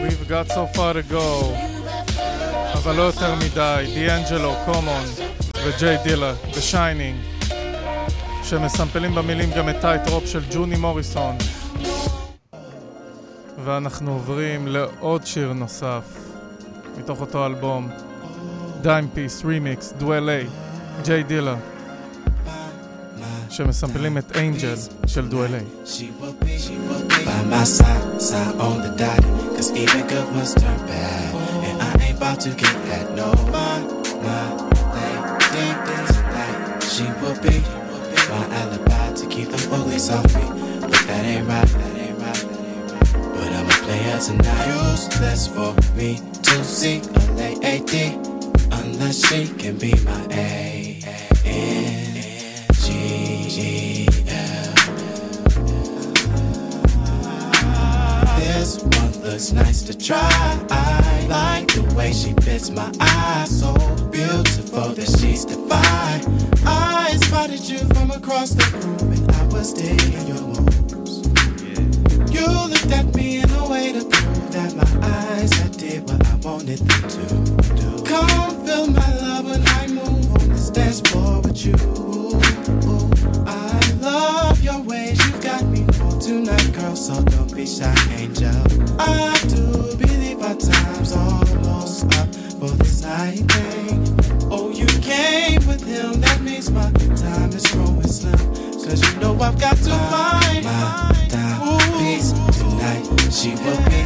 We've got so far to go, אבל לא יותר מדי. דיאנג'לו, קומון וג'יי דילה, Shining, שמסמפלים במילים גם את טייט רופ של ג'וני מוריסון. ואנחנו עוברים לעוד שיר נוסף, מתוך אותו אלבום, דיים פיס, רימיקס, דואל איי, ג'יי דילה, שמסמפלים את אנג'ל של דואל איי. by my side, side on the dot. Cause even good ones turn bad. About to get that no my my lady this night. She will be my alibi to keep the police off me. But that ain't right, that ain't right, that ain't right. But I'm a player tonight. Useless for me to see a lady unless she can be my A. N G G L. This one looks nice to try. I like the way she fits my eyes. So beautiful that she's divine. I spotted you from across the room and I was digging your moves. You looked at me in a way to prove that my eyes had did what I wanted them to do. Come feel my love when I move on this dance floor with you. I love your ways, you got me tonight, girl. So don't be shy, angel. I do believe our time's almost up for this night, babe. Oh, you came with him, that means my time is growing slim. Cause you know I've got to find my peace tonight. She will be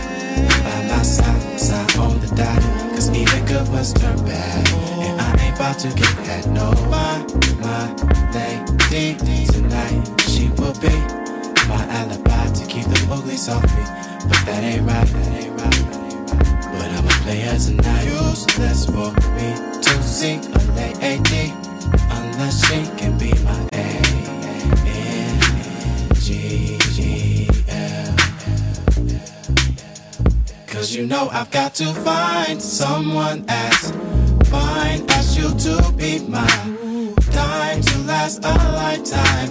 by my side, side on the dot. Cause even good ones turn bad. And I ain't about to get that no. My, my lady tonight. She will be my alibi to keep the police off me. But that ain't right, that ain't right, that ain't right. But I'm a player tonight. Useless for me to see a lady unless she can be my A. N G G L. Cause you know I've got to find someone as fine as you to be mine. Time to last a lifetime.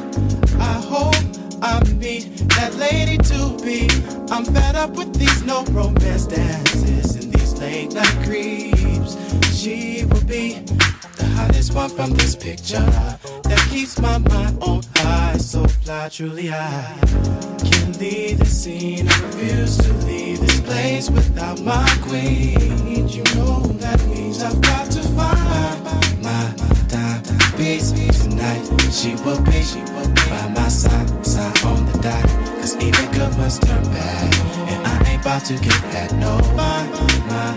I hope I meet that lady to be. I'm fed up with these no romance dances and these late night creeps. She will be the hottest one from this picture that keeps my mind on high. So fly, truly I can't leave the scene. I refuse to leave this place without my queen. You know that means I've got to find my tonight. She will be, she will be by my side, side on the dot. Cause even good must turn bad. And I ain't about to get that no. My, my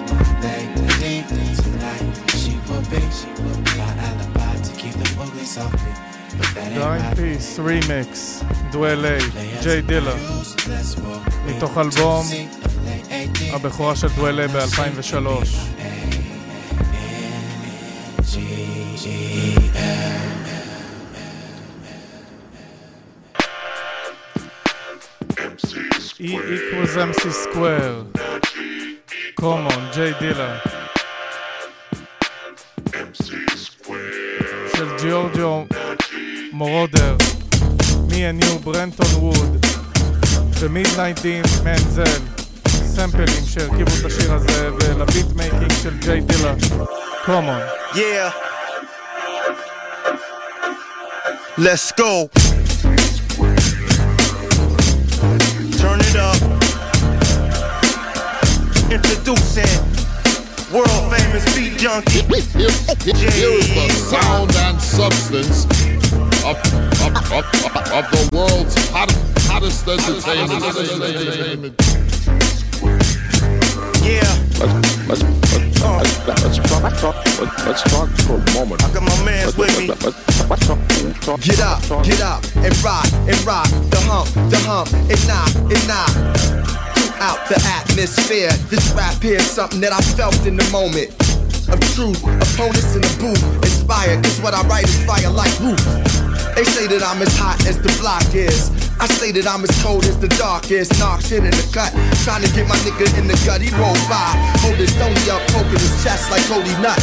lady tonight. She will be, she will be my alibi to keep the police off me. But that ain't דיין my פיס, רימיקס, דואלי, ג'יי דילה, מתוך אלבום הבכורה של דואלי ב-2003. E equals MC square. Common, ג'יי דילה. של ג'יורג'ו מורודר, me and you, ברנטון ווד, ומיד נייטין מנזל, סמפלים שהרכיבו את השיר הזה, ולביט מייקינג של ג'יי דילה, קומון. Yeah. Let's go. Up. Introducing world famous beat junkie. Here is the sound and substance of, of, of, of the world's hot, hottest entertainment. Yeah. Let's, talk, let's talk for a moment. I got my mans with me. Get up, get up, and rock, and rock, the hump, the hump, and knock, and knock. Throughout the atmosphere, this rap here's something that I felt in the moment. Of truth, opponents in the booth, inspired, cause what I write is fire like roof. They say that I'm as hot as the block is. I say that I'm as cold as the dark is. Knock shit in the cut. Trying to get my nigga in the gut. He roll by. Hold his stony up, poking his chest like Cody Nut.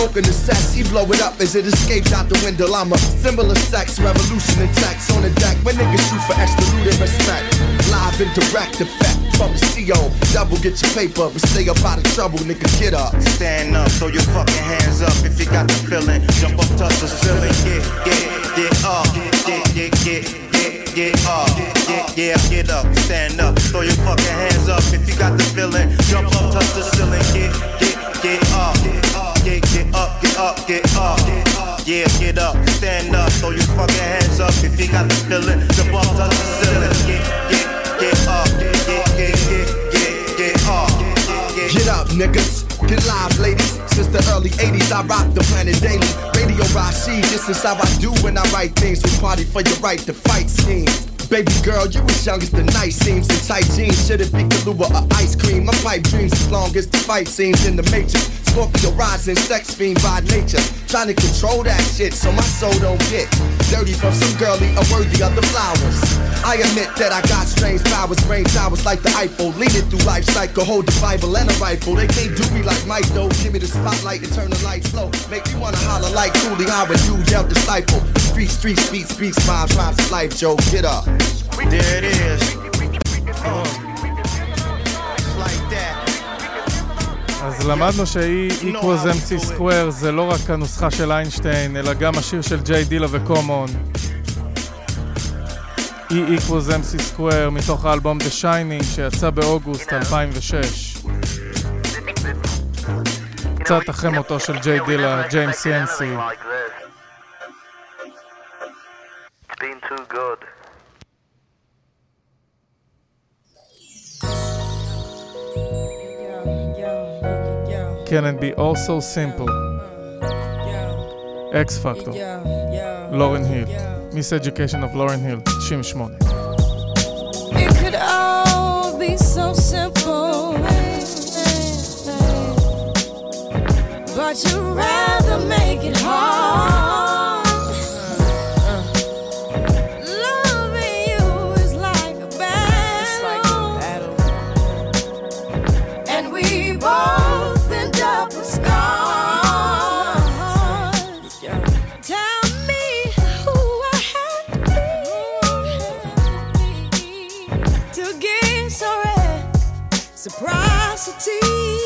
Smoking the cess, he blow it up as it escapes out the window. I'm a symbol of sex, revolution and tax on the deck. When niggas shoot for extra loot and respect. Live and direct effect from the CO. Double get your paper, but stay up out of trouble, nigga. Get up. Stand up, throw your fucking hands up if you got the feeling. Jump up, touch the ceiling, get, get, get up, get, get, get, get, get up, get, yeah, get up, stand up, throw your fucking hands up if you got the feeling. Jump up, touch the ceiling, get, get, get up, get, get up, get up, get up. Yeah, get up, stand up, throw your fucking hands up if you got the feeling. Jump up, touch the ceiling, get, get, get up, get, get, get, get, get up. Get up, niggas. Get live, ladies. Since the early 80s, I rock the planet daily. Radio Rashid, this is how I do when I write things. We party for your right to fight schemes. Baby girl, you as young as the night seems. In tight jeans, should it be Kahlua or ice cream? My pipe dreams as long as the fight scenes in the matrix. Scorpio rising, sex fiend by nature. Trying to control that shit so my soul don't get dirty from some girlie unworthy of the flowers. I admit that I got strange powers, brain towers like the Eiffel. Leading through life cycle, hold the Bible and a rifle. They can't do me like Mike though. Give me the spotlight and turn the lights low. Make me wanna holler like Cooley, I would do yell disciple. Street, street, speed, speaks, rhymes, rhymes of life, Joe. Get up. There it is. Uh, אז למדנו ש-E equals MC square זה לא רק הנוסחה של איינשטיין, אלא גם השיר של ג'יי דילה וקומון. E equals MC square מתוך האלבום The Shining שיצא באוגוסט 2006. קצת אחרי מותו של ג'יי דילה, ג'יימס סיינסי. It's been too good. can it be also simple? X Factor, Lauryn Hill, Miseducation of Lauryn Hill, 98. It could all be so simple, but you'd rather make it hard. Reciprocity.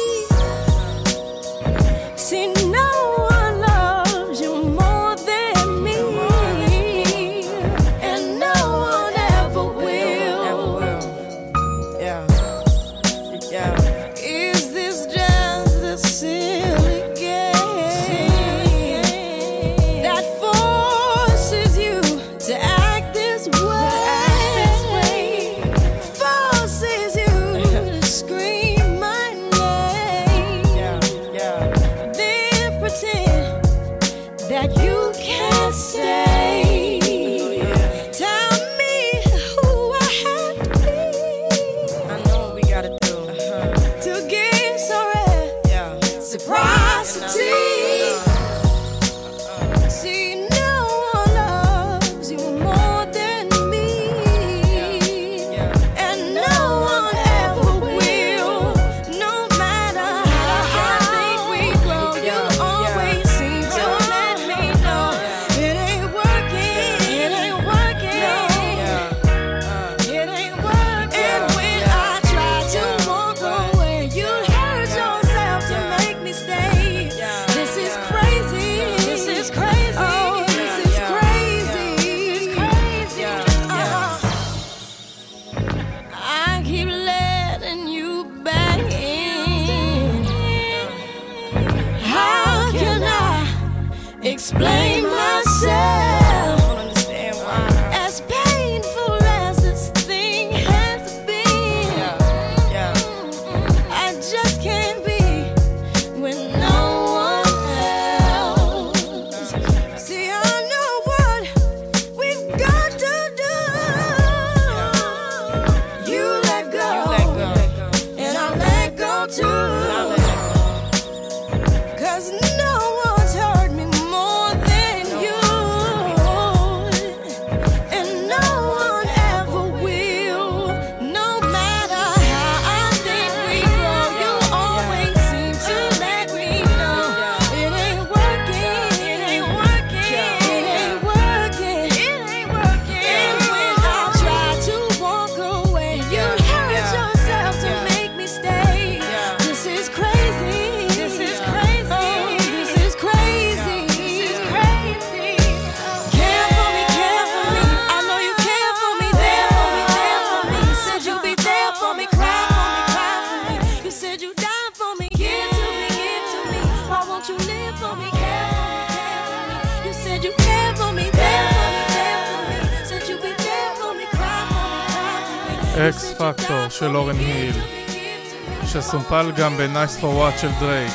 שסומפל גם ב-Nice for What של דרייק.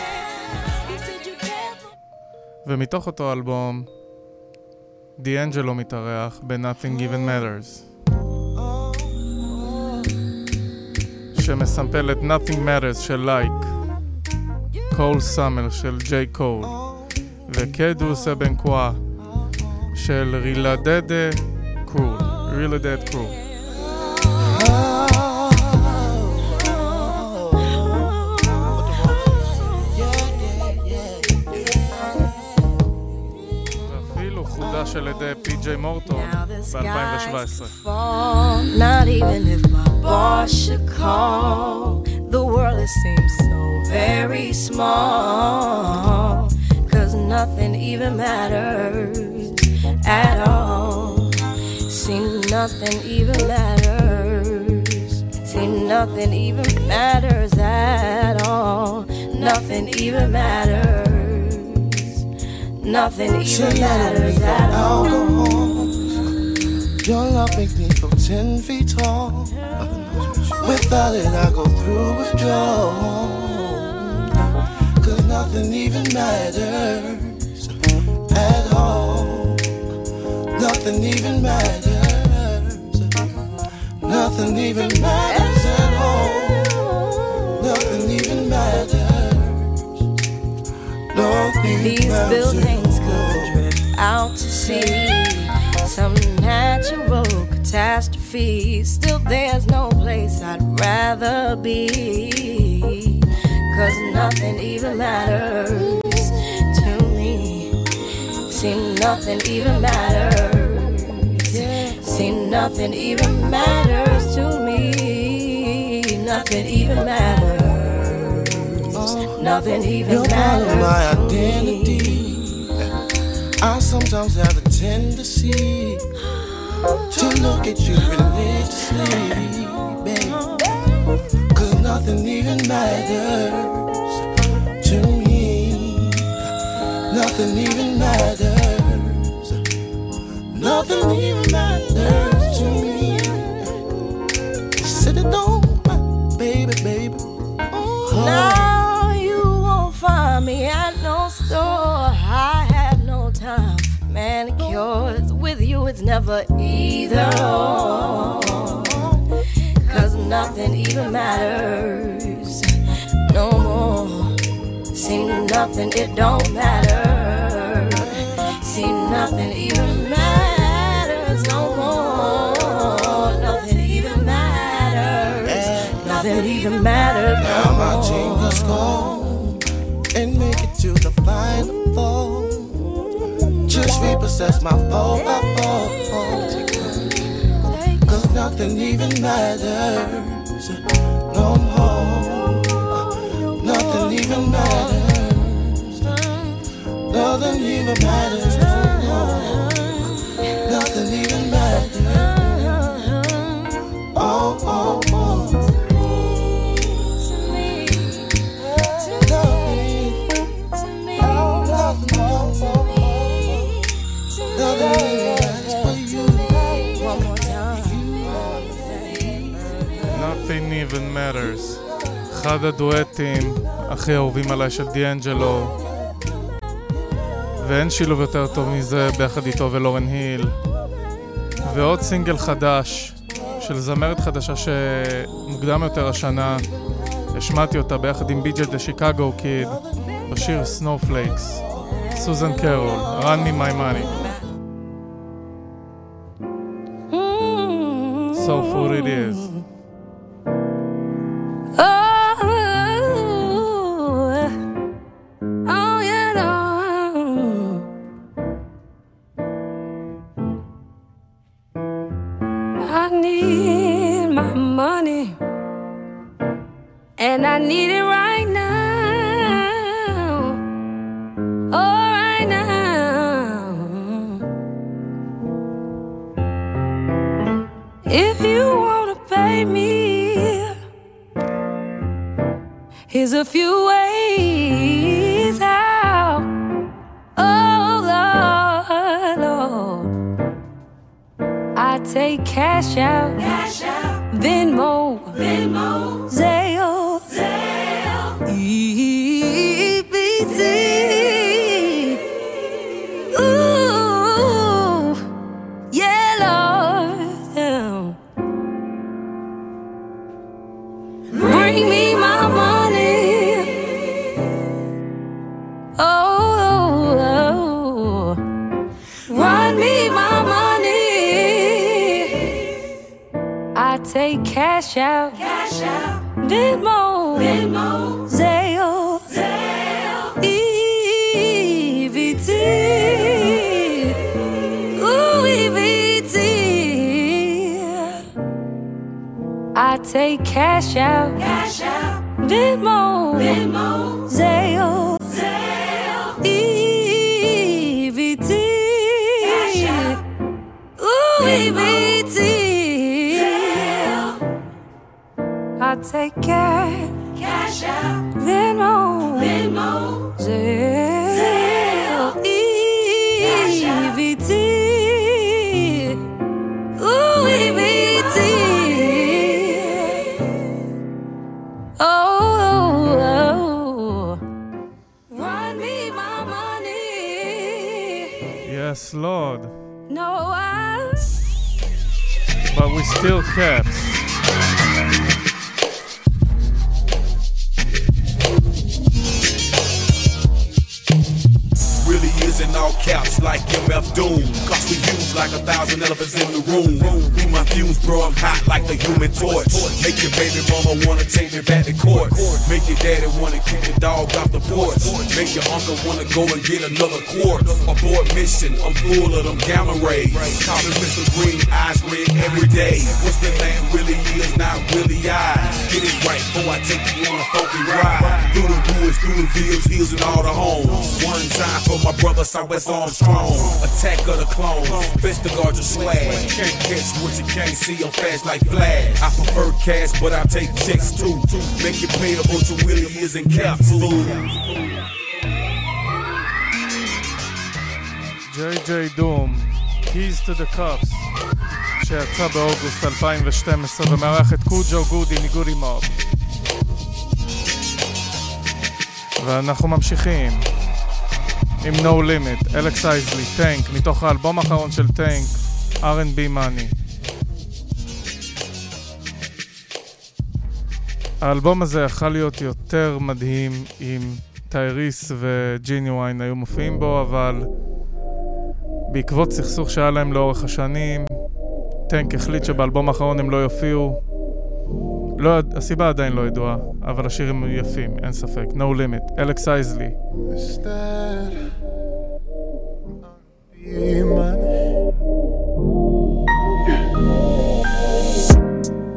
ומתוך אותו אלבום, דיאנג'לו מתארח ב-Nothing Even Matters. שמסמפל את Nothing Matters של לייק, קול סאמר של ג'יי קול, וקדוס אבנקווה של רילדדה קרול, רילדד קרול. על ידי פי.ג'יי מורטון ב-2017. Nothing even matters at all. Your love makes me feel ten feet tall. Without it, I go through withdrawal. Cause nothing even matters at all. Nothing even matters. Nothing even matters at all. Nothing even matters. Nothing These matters. buildings out to sea. Some natural catastrophe. Still, there's no place I'd rather be. Cause nothing even matters to me. See, nothing even matters. See, nothing even matters to me. Nothing even matters. Nothing even You're part of matters. my to me. I sometimes have a tendency to look at you religiously, babe. Cause nothing even matters to me. Nothing even matters. Nothing even matters to me. Sit it down, baby, baby. Now It's never either. Cause nothing even matters no more. See, nothing, it don't matter. See, nothing even matters no more. Nothing even matters. Nothing even matters Now no my team just go and make it to the final. Repossess my four by four. Cause nothing even matters no more. Nothing even matters. Nothing even matters. Matters. אחד הדואטים הכי אהובים עליי של דיאנג'לו. ואין שילוב יותר טוב מזה ביחד איתו ולורן היל. ועוד סינגל חדש של זמרת חדשה שמוקדם יותר השנה השמעתי אותה ביחד עם בי.ג'י דה שיקגו קיד בשיר סנופלייקס. סוזן קרול, run me my money. So food it is. Take cash out, cash out. Venmo, Venmo, Zelle, cash out, cash out. Venmo, Venmo, Zelle, Zelle, EBT. Ooh, EBT. I take cash out, cash out. Venmo, Venmo, Doom. Like a thousand elephants in the room. Be my fuse, bro, I'm hot like the human torch. Make your baby mama wanna take me back to court. Make your daddy wanna kick your dog off the porch. Make your uncle wanna go and get another quart. Abort mission, I'm full of them gamma rays. Call me Mr. Green, eyes red every day. What's the name really is, not really I. Get it right before I take you on a funky ride. Through the woods, through the fields, hills, and all the homes. One time for my brother Southwest Armstrong. Attack of the clones, best to guard your swag. Can't catch what you can't see, I'm fast like Flash. I prefer cash, but I take checks too. Make it payable to Willie is in capsule. ג'יי דום, Keys to the Cups, שיצא באוגוסט 2012 ומארח את קוג'ו גודי מגודי מוב. ואנחנו ממשיכים עם No Limit, אלכס אייזלי, טנק, מתוך האלבום האחרון של טנק, R&B Money. האלבום הזה יכול להיות יותר מדהים אם טייריס וג'יניוויין היו מופיעים בו, אבל בעקבות סכסוך שהיה להם לאורך השנים, טנק החליט שבאלבום האחרון הם לא יופיעו. לא, הסיבה עדיין לא ידועה, אבל השירים יפים, אין ספק. No Limit, אלכס אייזלי.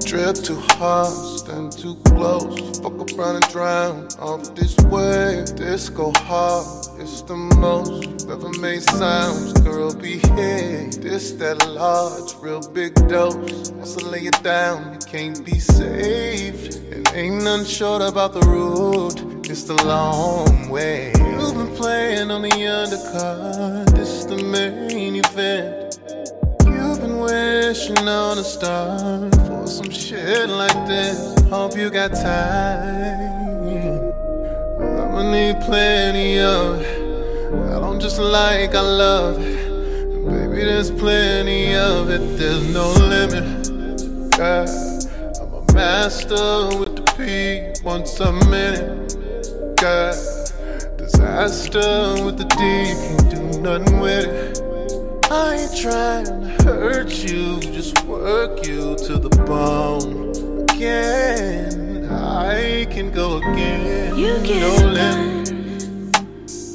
Drip too hard, stand too close. Fuck around and drown off this wave. Disco hard, it's the most you've ever made sounds. Girl, be here. This that large, real big dose. Once I lay it down, you can't be saved. It ain't nothing short about the road. It's the long way. You've been playing on the undercard. This the main event. You've been wishing on a star for some shit like this. Hope you got time. I'ma need plenty of. I don't just like, I love. Baby, there's plenty of it, there's no limit. Yeah, I'm a master with the P once a minute. Yeah, disaster with the D, can't do nothing with it. I ain't trying to hurt you, just work you to the bone again. I can go again. You get no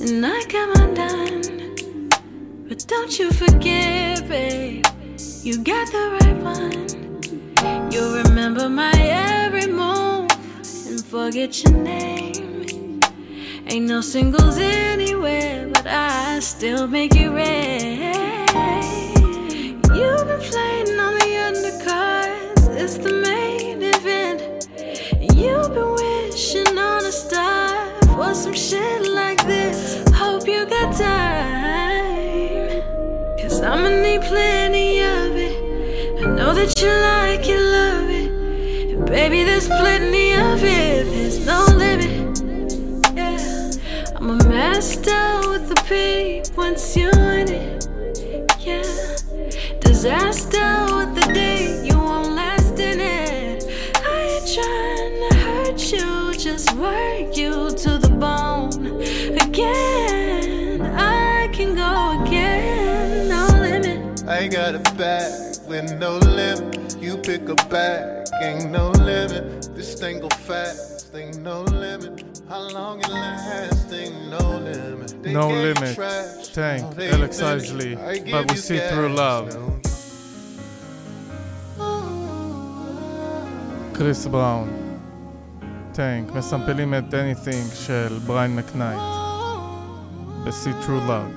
and I come undone. But don't you forget, babe, you got the right one. You'll remember my every move and forget your name. Ain't no singles anywhere, but I still make it rain. You've been playing on the undercards, it's the for some shit like this. Hope you got time. Cause I'ma need plenty of it. I know that you like it, love it. And baby, there's plenty of it. There's no limit. Yeah. I'm a master with the P once you're in it. Yeah. Disaster with the day you won't last in it. I ain't trying to hurt you, just work you to the bone again. I can go again, no limit. I got a bag with no limit. You pick a bag, ain't no limit. This thing go fast, ain't no limit. How long it last, ain't no limit. They no limit. Trash, Tank, Alex Isley, but we see through love. No. Chris Brown. Tank מסמפלים את Anything של בריין מקנייט ב-See Through Love.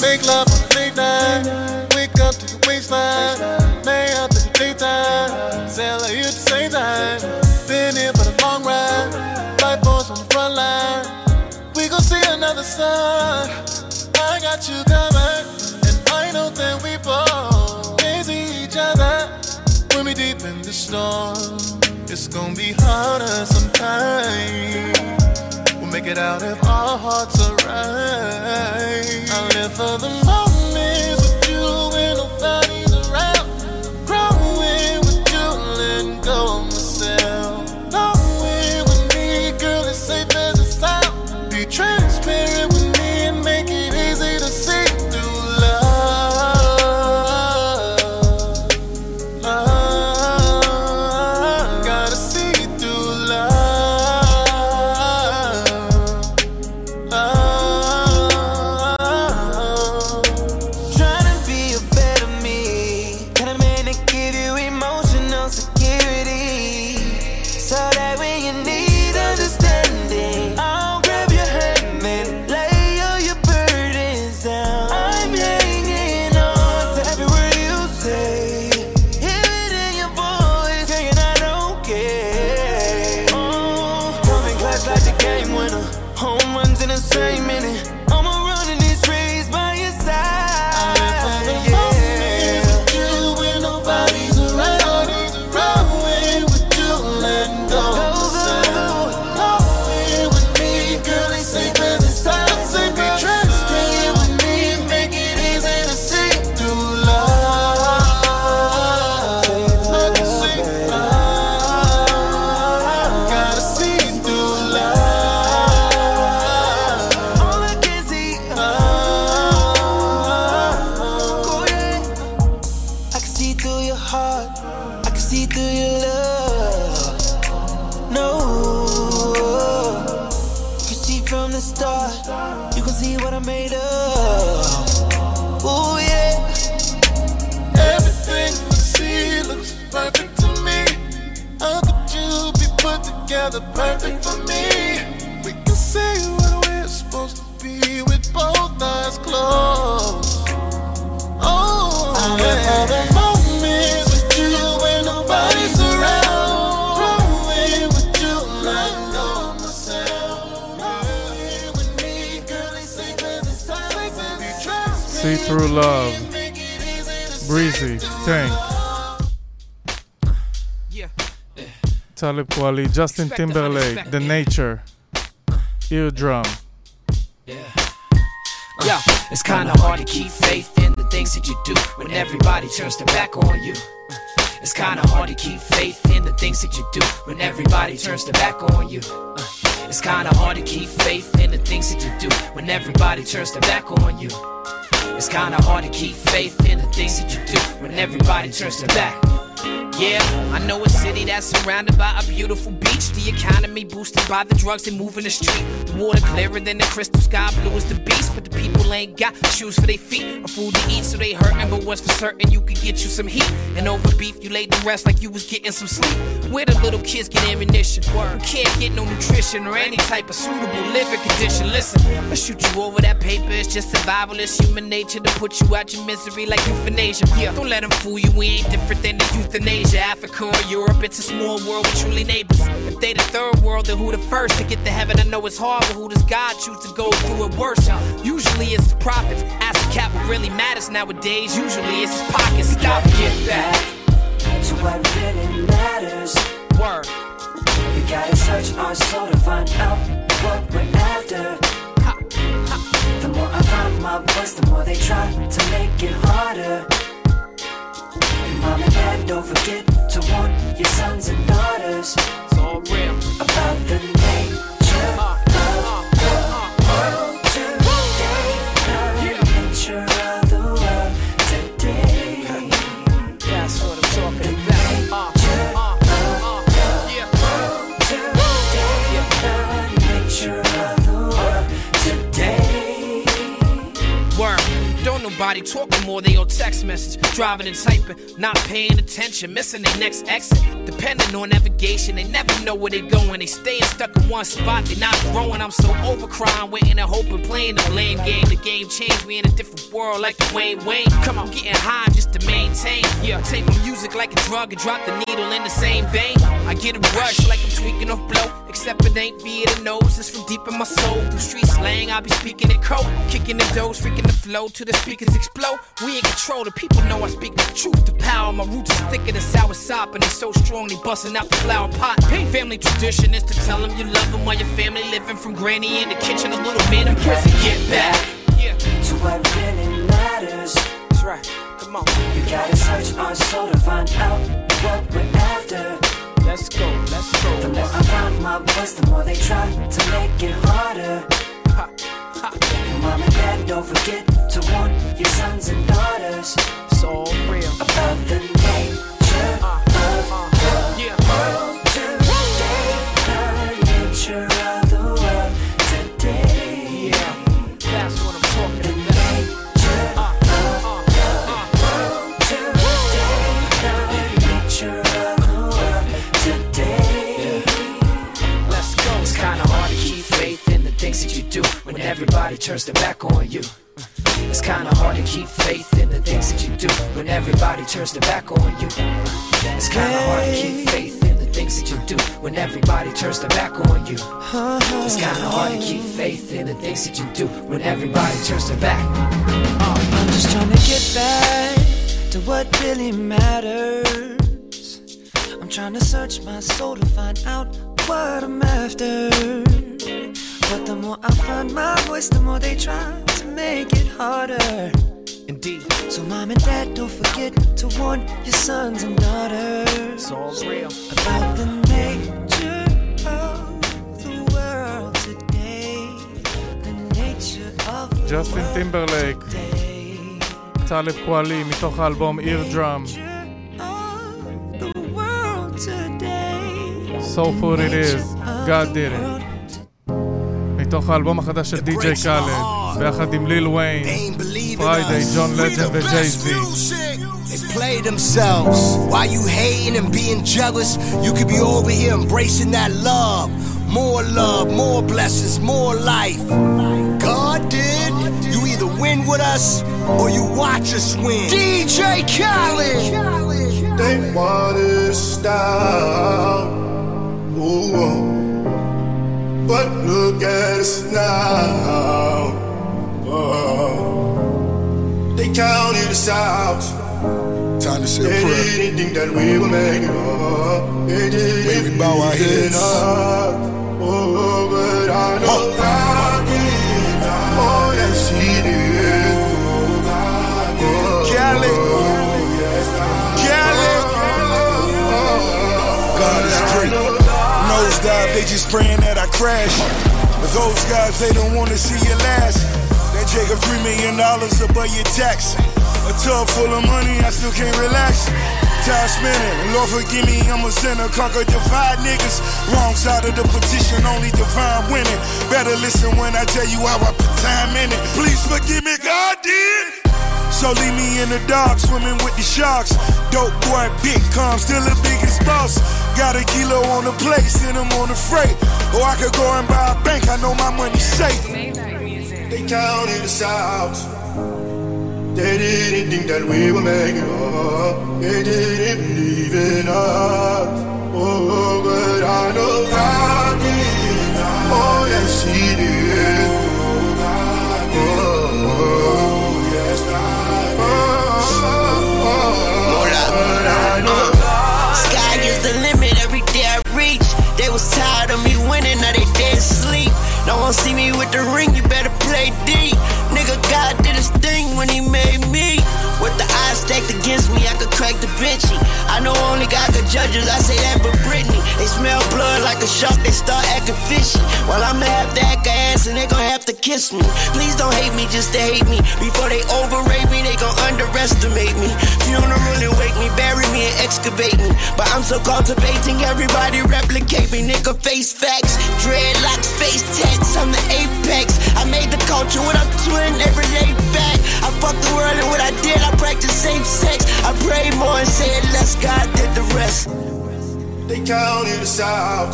Make love on the wake up to the waistline, lay out to the daytime, sail at you at the same time. Been here for the long ride, life on the front line. We gon' see another sun. I got you, sometimes. We'll make it out if our hearts are right. I live for the טלב קואלי, ג'סטין טימברלייק, The Nature, Eardrum. Yeah, it's kinda hard to keep faith in the things that you do when everybody turns their back on you. It's kinda hard to keep faith in the things that you do when everybody turns their back on you. Uh, It's kinda hard to keep faith in the things that you do when everybody turns their back on you. It's kinda hard to keep faith in the things that you do when everybody turns their back. Yeah, I know a city that's surrounded by a beautiful beach. The economy boosted by the drugs and moving the street. The water clearer than the crystal sky, blue as the beast. But the people ain't got shoes for their feet or food to eat, so they hurtin'. But what's for certain, you could get you some heat. And over beef, you laid to rest like you was getting some sleep. Where the little kids get ammunition? You can't get no nutrition or any type of suitable living condition. Listen, I shoot you over that paper. It's just survival. It's human nature to put you out your misery like euthanasia. Yeah, don't let them fool you. We ain't different than the euthanasia. Africa or Europe, it's a small world with truly neighbors. If they the third world, then who the first to get to heaven? I know it's hard, but who does God choose to go through it worse? Usually it's the prophets. Ask the cap what really matters nowadays. Usually it's his pockets. Stop, get back to what really matters. Word. We gotta search our soul to find out what we're after. The more I find my voice, the more they try to make it harder. Mom and dad, don't forget to warn your sons and daughters It's all real. about the Don't talking more, they on text message. Driving and typing, not paying attention, missing their next exit. Depending on navigation, they never know where they're going. They staying stuck in one spot, they not growing. I'm so over crying, waiting and hoping, playing the blame game. The game changed, we in a different world like Dwayne Wayne. Come on, getting high just to maintain. Yeah, take my music like a drug and drop the needle in the same vein. I get a rush like I'm tweaking off blow. Except it ain't via the nose, it's from deep in my soul. Through street slang, I be speaking it cold. Kicking the doors, freaking the flow till the speakers explode. We in control, the people know I speak the truth. The power, my roots is thicker than sour sop, and they so strong they busting out the flower pot. Family tradition is to tell them you love them while your family living from granny in the kitchen. A little man in prison, get back. Yeah, To what really matters. that's right. Come on, You gotta search our soul to find out what we're after. Let's go, let's go. The more I find my voice, the more they try to make it harder. Mom and dad, don't forget to warn your sons and daughters It's all real. about the nature uh, of the do when everybody turns their back on you. It's kinda hard to keep faith in the things that you do when everybody turns their back on you. It's kinda hard to keep faith in the things that you do when everybody turns their back on you. It's kinda hard to keep faith in the things that you do when everybody turns their back. I'm just trying to get back to what really matters. I'm trying to search my soul to find out what I'm after. But the more I find my voice, the more they try to make it harder. Indeed, So, mom and dad, don't forget to warn your sons and daughters it's all real. about the nature of the world today. The nature of the ג'סטין world טימברלייק, today. טלב קואלי, מתוך האלבום Eardrum, today. So Food It Is, God Did It. מתוך האלבום החדש של די.ג'יי קאלד, ביחד עם ליל ויין, פריידיי, ג'ון לג'נד וג'יי-זי. They play themselves. While you hating and being jealous, you could be over here embracing that love. More love, more blessings, more life. God did. You either win with us or you watch us win. DJ Khaled. They wanted to stop. Ooh, oh. But look at us now. Oh. They counted us out. Time to say a They didn't think that we make it up. They didn't May we bow our heads. Oh, but I know God did. Oh, yes, He did. Oh, God did. Cali. Oh, yes, God did. God is great. Nosedive, they just praying that I crash. Those guys, they don't want to see you last. That Jacob three million dollars above your tax. A tub full of money, I still can't relax. Time spinning, Lord forgive me, I'm a sinner. Conquer divide niggas. Wrong side of the petition, only divine winning. Better listen when I tell you how I put time in it. Please forgive me, God did. So leave me in the dark, swimming with the sharks. Dope boy, big calm, still the biggest boss. Got a kilo on the plate, send him on the freight. Or I could go and buy a bank, I know my money's safe. They counted us out. They didn't think that we were making up. They didn't believe in us. Oh, but I know God did. Oh, yes, He did. Oh, God did. Oh, yes, God did. Oh, but I know reach. They was tired of me winning, now they dead sleep. No one see me with the ring, you better play D. Nigga, God did his thing when he made me. The eyes stacked against me, I could crack Da Vinci. I know only God could judge us, I say that for Britney. They smell blood like a shark, they start acting fishy. Well, I'ma have to act ass and they gon' have to kiss me. Please don't hate me just to hate me. Before they overrate me, they gon' underestimate me. Funeral and wake me, bury me and excavate me. But I'm so cultivating, everybody replicate me. Nigga, face facts, dreadlocks, face tats, I'm the apex. I made the culture what I'm twin every day back. I fuck the world and what I did, I practice safe sex. I pray more and said less, God did the rest. They counted us out.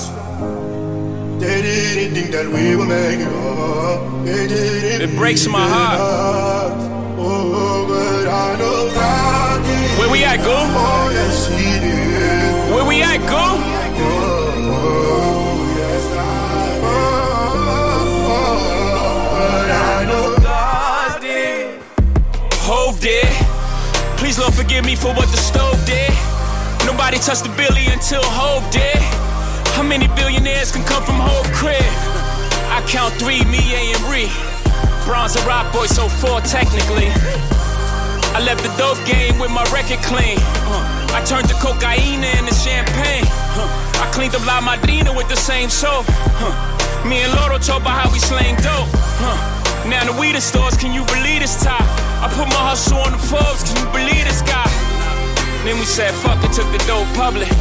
They didn't think that we would make it up. They didn't It breaks my heart. us. Oh, but I know God did. Where we at, Goo? Oh, yes, He did. Where we at, Goo? Oh, yes, God. Oh, but I know God did. Hove did. Please, Lord, forgive me for what the stove did. Nobody touched the billy until Hove did. How many billionaires can come from Hove crib? I count three, me, A, and Ree. Bronze and Rock Boy, so four technically. I left the dope game with my record clean. Uh, I turned the cocaine into champagne. Uh, I cleaned up La Madrina with the same soap. Uh, me and Loro talk about how we slang dope. Now the weed in stores, can you believe this top? I put my hustle on the Forbes, can you believe this guy? Then we said, fuck it, took the dope public.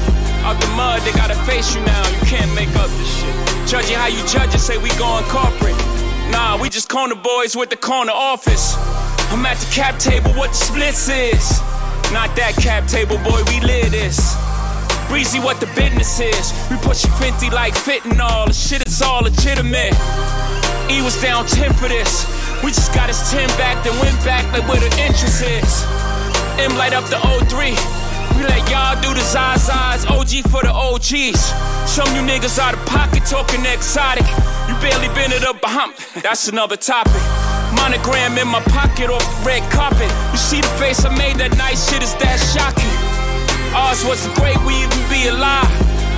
Out the mud, they gotta face you now. You can't make up this shit. Judging how you judge it, say we going corporate. Nah, we just corner boys with the corner office. I'm at the cap table, what the splits is. Not that cap table, boy, we live this. Breezy, what the business is. We push 50 like fitting all. The shit is all legitimate. E was down 10 for this. We just got his 10 back, then went back like where the interest is. M light up the O3. We let y'all do the Zazas, OG for the OGs. Some you niggas out of pocket talking exotic. You barely been to the Bahamas, that's another topic. Monogram in my pocket off the red carpet. You see the face I made that night, shit is that shocking. Ours wasn't great, we even be alive.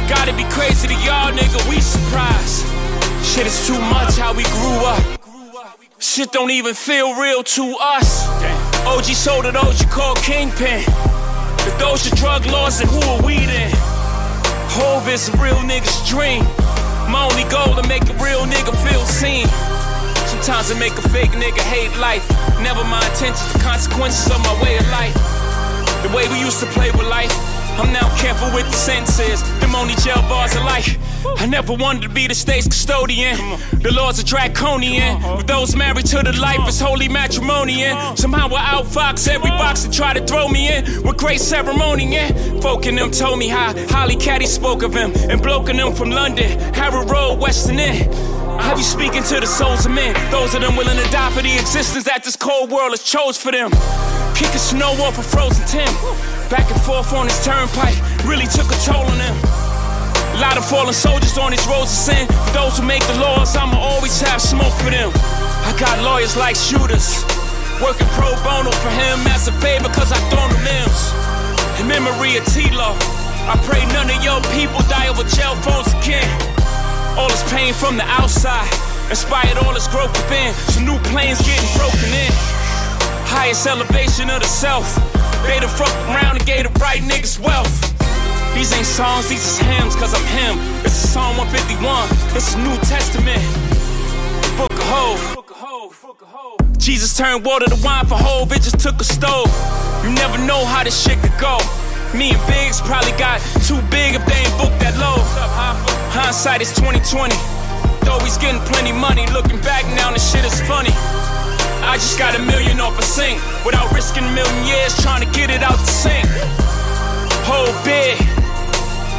Gotta be crazy to y'all, nigga, we surprised. Shit is too much how we grew up. Shit don't even feel real to us. OG sold it, OG called Kingpin. If those are drug laws, then who are we then? Hove is a real nigga's dream. My only goal to make a real nigga feel seen. Sometimes I make a fake nigga hate life. Never my intentions, the consequences of my way of life. The way we used to play with life. I'm now careful with the senses. Them only jail bars of life. I never wanted to be the state's custodian. The laws are draconian. With those married to the life, it's holy matrimonian. Somehow I outfox every box that try to throw me in. With great ceremony, yeah. Folk in them told me how Holly Caddy spoke of him. And bloke in them from London, Harrow Road, Western End. I be speaking to the souls of men. Those of them willing to die for the existence that this cold world has chose for them. Kicking snow off a frozen Tim. Back and forth on this turnpike really took a toll on them. A lot of fallen soldiers on these roads of sin. For those who make the laws, I'ma always have smoke for them. I got lawyers like shooters. Working pro bono for him as a favor cause I thrown the limbs. In memory of T-Lo, I pray none of your people die over jail phones again. All this pain from the outside inspired all this growth within. Some new planes getting broken in. Highest elevation of the self. They done fuck around and gave the right niggas wealth. These ain't songs, these is hymns, cause I'm him. This is Psalm 151, this is New Testament. Book of Hove. Jesus turned water to wine for Hove, it just took a stove. You never know how this shit could go. Me and Biggs probably got too big if they ain't booked that low. Hindsight is 2020. Though he's getting plenty money, looking back now, this shit is funny. I just got a million off a sink without risking a million years trying to get it out the sink. Whole big.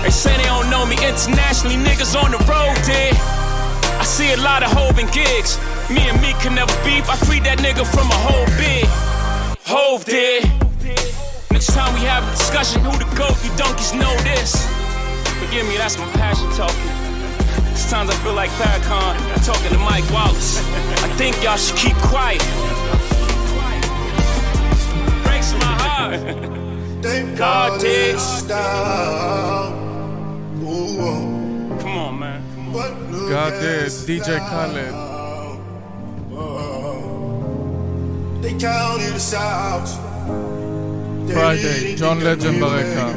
They say they don't know me internationally, niggas on the road did. I see a lot of Hove and gigs. Me and me can never beef. I freed that nigga from a whole big. Hove did. Next time we have a discussion, who the goat? You donkeys know this. Forgive me, that's my passion talking. Sometimes I feel like Farrakhan talking to Mike Wallace. I think y'all should keep quiet. Breaks my heart. Thank God Come on, man. God did. DJ Khaled. Uh, they counted us out. Friday, John Legend Baraka.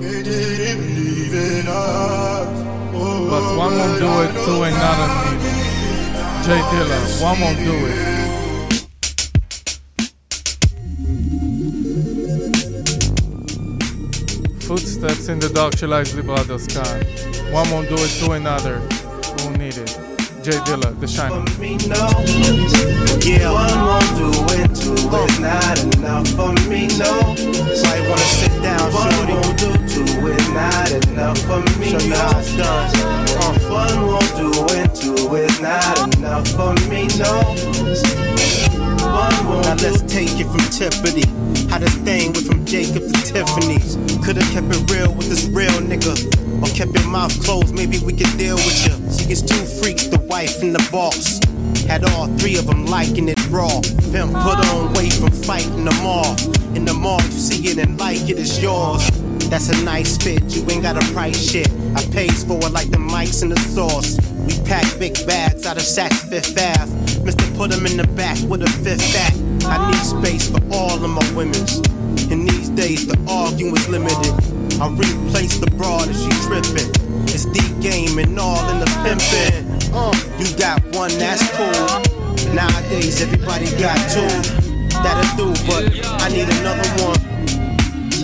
They didn't believe in us. But one won't do it, two ain't not a needle. J Dilla, one won't do it. Footsteps in the dark של the brother's sky. One won't do it to another. Who need it? J Dilla, The Shining. Yeah, one won't do it, two is not enough for me, no. So I wanna sit down, one won't do, two is not enough for me, Show you how it's done. Uh, one won't do it, two is not enough for me, no. Now let's take it from Tiffany. How this thing went from Jacob to Tiffany's. Could've kept it real with this real nigga. Or kept your mouth closed, maybe we could deal with you. She gets two freaks, the wife and the boss. Had all three of them liking it raw. Pimp put on weight from fighting them all. In the mall, you see it and like it, it's yours. That's a nice fit, you ain't got a price shit. I pays for it like the mics and the sauce. We pack big bags out of Saks Fifth Ave. Mister put them in the back with a fifth back. I need space for all of my women's. In these days, the arguing is limited. I replace the broad if she trippin'. It's the game and all in the pimpin'. Uh, you got one, that's cool. Nowadays, everybody got two. That'll do, but I need another one.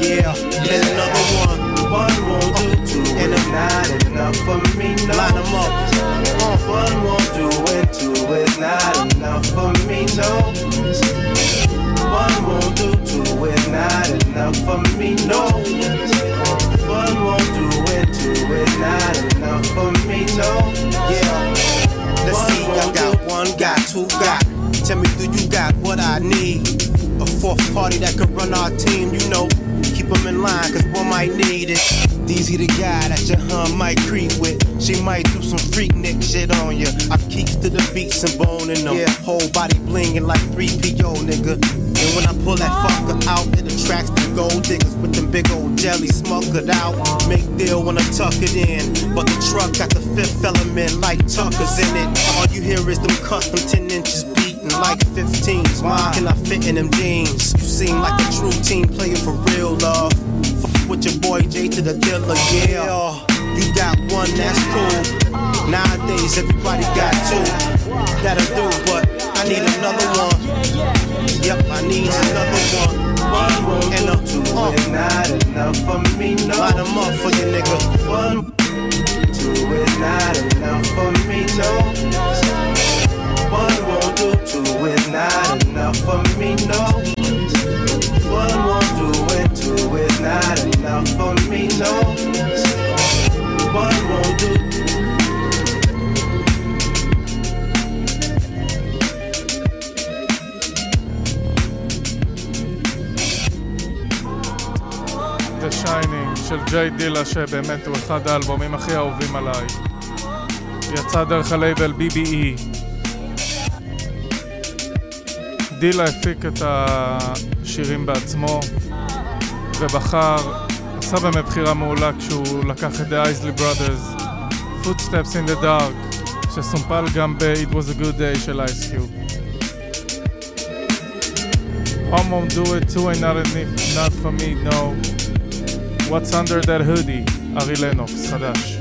Yeah, and another one. One won't do two, and it's not enough for me. No. Line them up. One won't do it, two is not enough for me. No. One won't do two, is not enough for me. No. One won't do it, two is not enough for me. No. Yeah. Let's see, I got one, got two, got. Tell me, do you got what I need? A fourth party that could run our team, you know. Them in line, cause one might need it. Deezy the guy that your hun might creep with. She might do some Freaknik shit on you. I keeps to the beats and bone in them. Yeah, whole body blingin' like 3PO, nigga. And when I pull that fucker out, it attracts the gold diggers with them big old jelly smokered out. Make deal when I tuck it in. But the truck got the fifth element like Tucker's in it. All you hear is them custom 10 inches beating like 15s. Why can I fit in them jeans? You seem like a true team player for real, love. Fuck with your boy J to the dealer, yeah. You got one, that's cool. Nowadays, everybody got two. That'll do, but I need another one. Yep, I need another one. One won't and a two uh, is not enough for me. No, line them up for you, nigga. One, two is not enough for me. No, one won't do. Two is not enough for me. No, one won't do it. Two is not enough for me. No, one won't do. Shining של ג'יי דילה שבאמת הוא אחד האלבומים הכי אהובים עליי. יצא דרך הלייבל BBE. דילה הפיק את השירים בעצמו, ובחר, עשה באמת בחירה מעולה כשהוא לקח את The Isley Brothers, Footsteps in the Dark, שסומפל גם ב-It was a good day של Cube. Home won't do it too ain't not, not for me, no. What's under that hoodie? ארי לנוקס, חדש.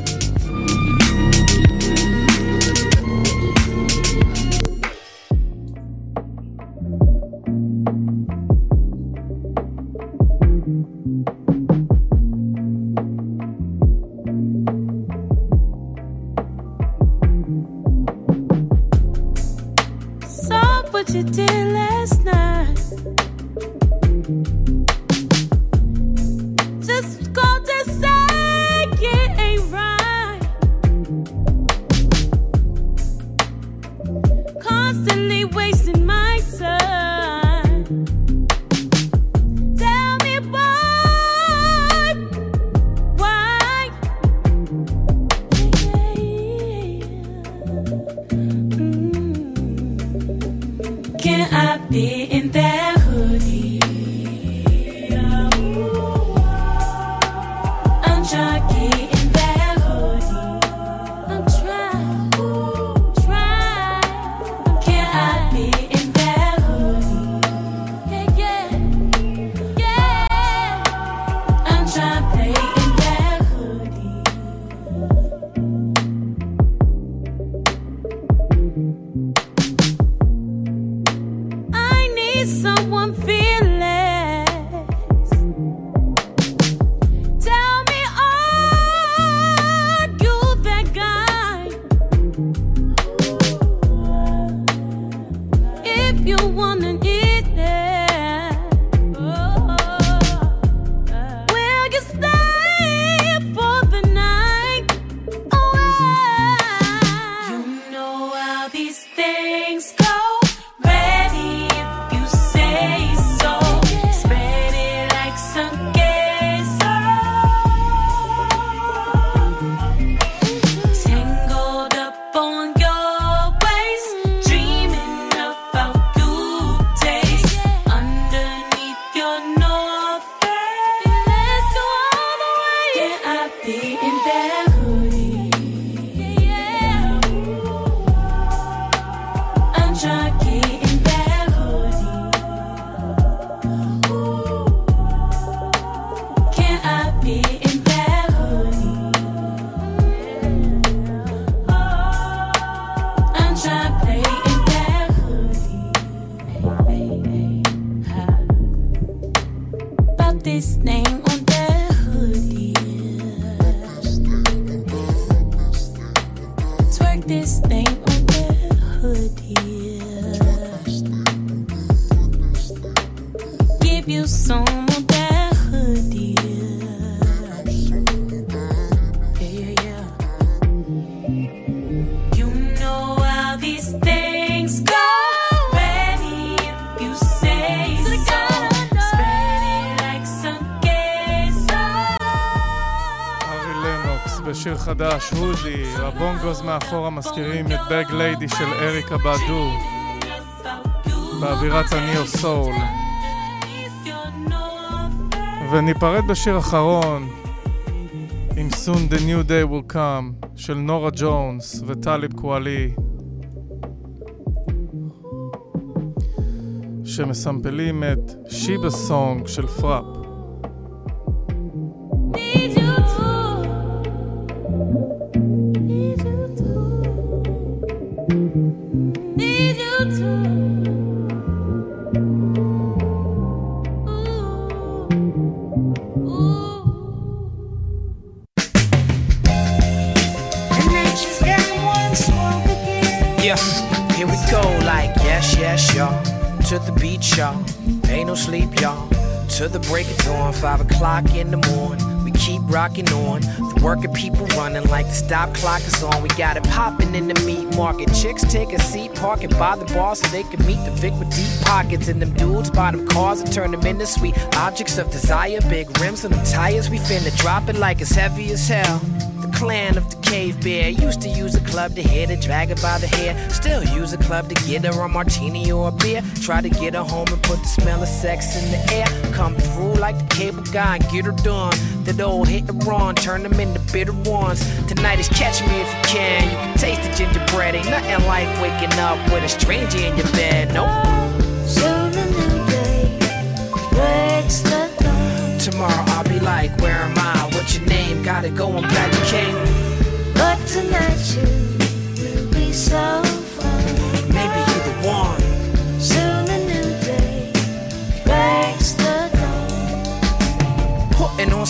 חדש, הודי, הבונגוז מאחורה מזכירים את בג ליידי של אריקה באדו באווירת הניאו סול. וניפרד בשיר אחרון עם Soon the New Day will come של נורה ג'ונס וטליב קואלי שמסמפלים את שיבה סונג של פראפ stop clock is on. We got it popping in the meat market. Chicks take a seat, park it by the bar so they can meet the Vic with deep pockets. And them dudes buy them cars and turn them into sweet objects of desire. Big rims on the tires, we finna drop it like it's heavy as hell The clan of the cave bear. Used to use a club to hit her, drag her by the hair. Still use a club to get her a martini or a beer. Try to get her home and put the smell of sex in the air. Come through like the cable guy and get her done. That old hit and run, turn them into bitter ones. Tonight is catch me if you can. You can taste the gingerbread. Ain't nothing like waking up with a stranger in your bed. No. Soon a new day breaks the dawn. Tomorrow I'll be like, where am I? What's your name? Gotta go, I'm glad you came. But tonight you will be so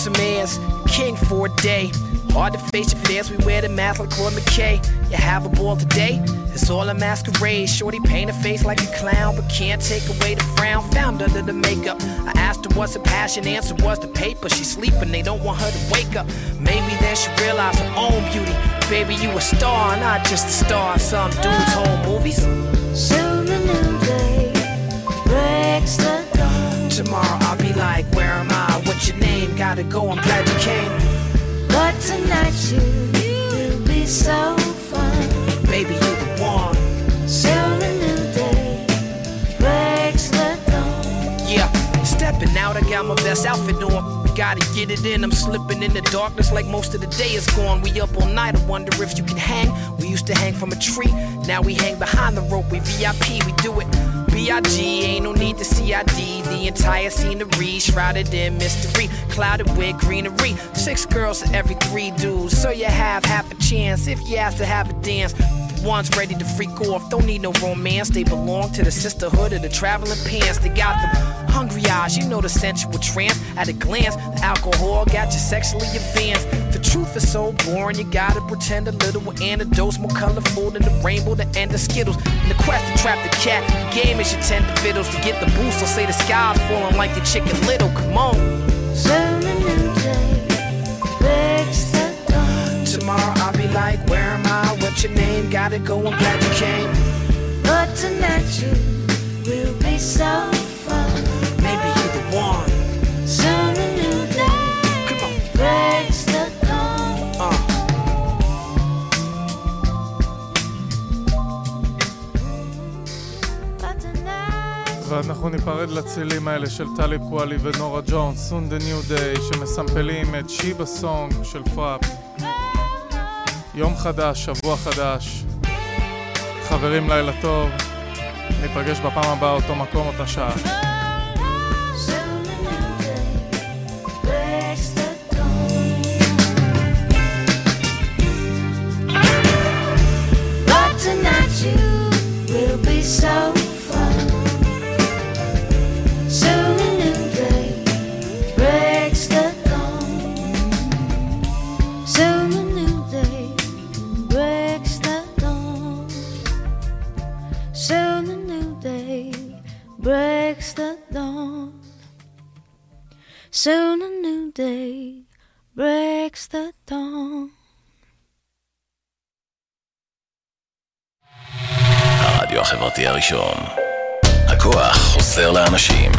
On some airs, king for a day. Hard to face your fears, we wear the mask like Claude McKay. You have a ball today, it's all a masquerade. Shorty paint a face like a clown, but can't take away the frown. Found under the makeup. I asked her what's her passion, answer was the paper. She's sleeping, they don't want her to wake up. Maybe then she realized her own beauty. Baby, you a star, not just a star. Some dudes home movies. Soon a new day breaks the dawn. Tomorrow I'll be like, where am I? What's your name? Gotta go, I'm glad you came. But tonight you will be so fun. Baby, you the one. Soon a new day breaks the dawn. Yeah, stepping out, I got my best outfit on. We gotta get it in, I'm slipping in the darkness like most of the day is gone. We up all night, I wonder if you can hang. We used to hang from a tree, now we hang behind the rope. We VIP, we do it. B.I.G. Ain't no need to CID. The entire scenery shrouded in mystery, clouded with greenery. Six girls to every three dudes, so you have half a chance if you ask to have a dance. The ones ready to freak off, don't need no romance. They belong to the sisterhood of the traveling pants. They got them hungry eyes, you know the sensual trance. At a glance, the alcohol got you sexually advanced. The truth is so boring, you gotta pretend a little with antidotes more colorful than the rainbow, the end of Skittles. In the quest to trap the cat, the game is your tender fiddles to get the boost. So say the sky's falling like the chicken little. Come on. Soon a day breaks the dawn. Tomorrow I'll be like, where am I? What's your name? Gotta go, I'm glad you came. But tonight you will be so fun. Maybe you're the one. Soon a new day breaks the dawn. Uh. ואנחנו ניפרד לצילים האלה של טליב קואלי ונורה ג'ונס, סון דה ניו דיי, שמסמפלים את שיבה סונג של פראפ. יום חדש, שבוע חדש. חברים, לילה טוב. ניפגש בפעם הבאה, אותו מקום, אותה שעה. Soon Soon a new day breaks the dawn. הרדיו החברתי הראשון. הכוח חוזר לאנשים.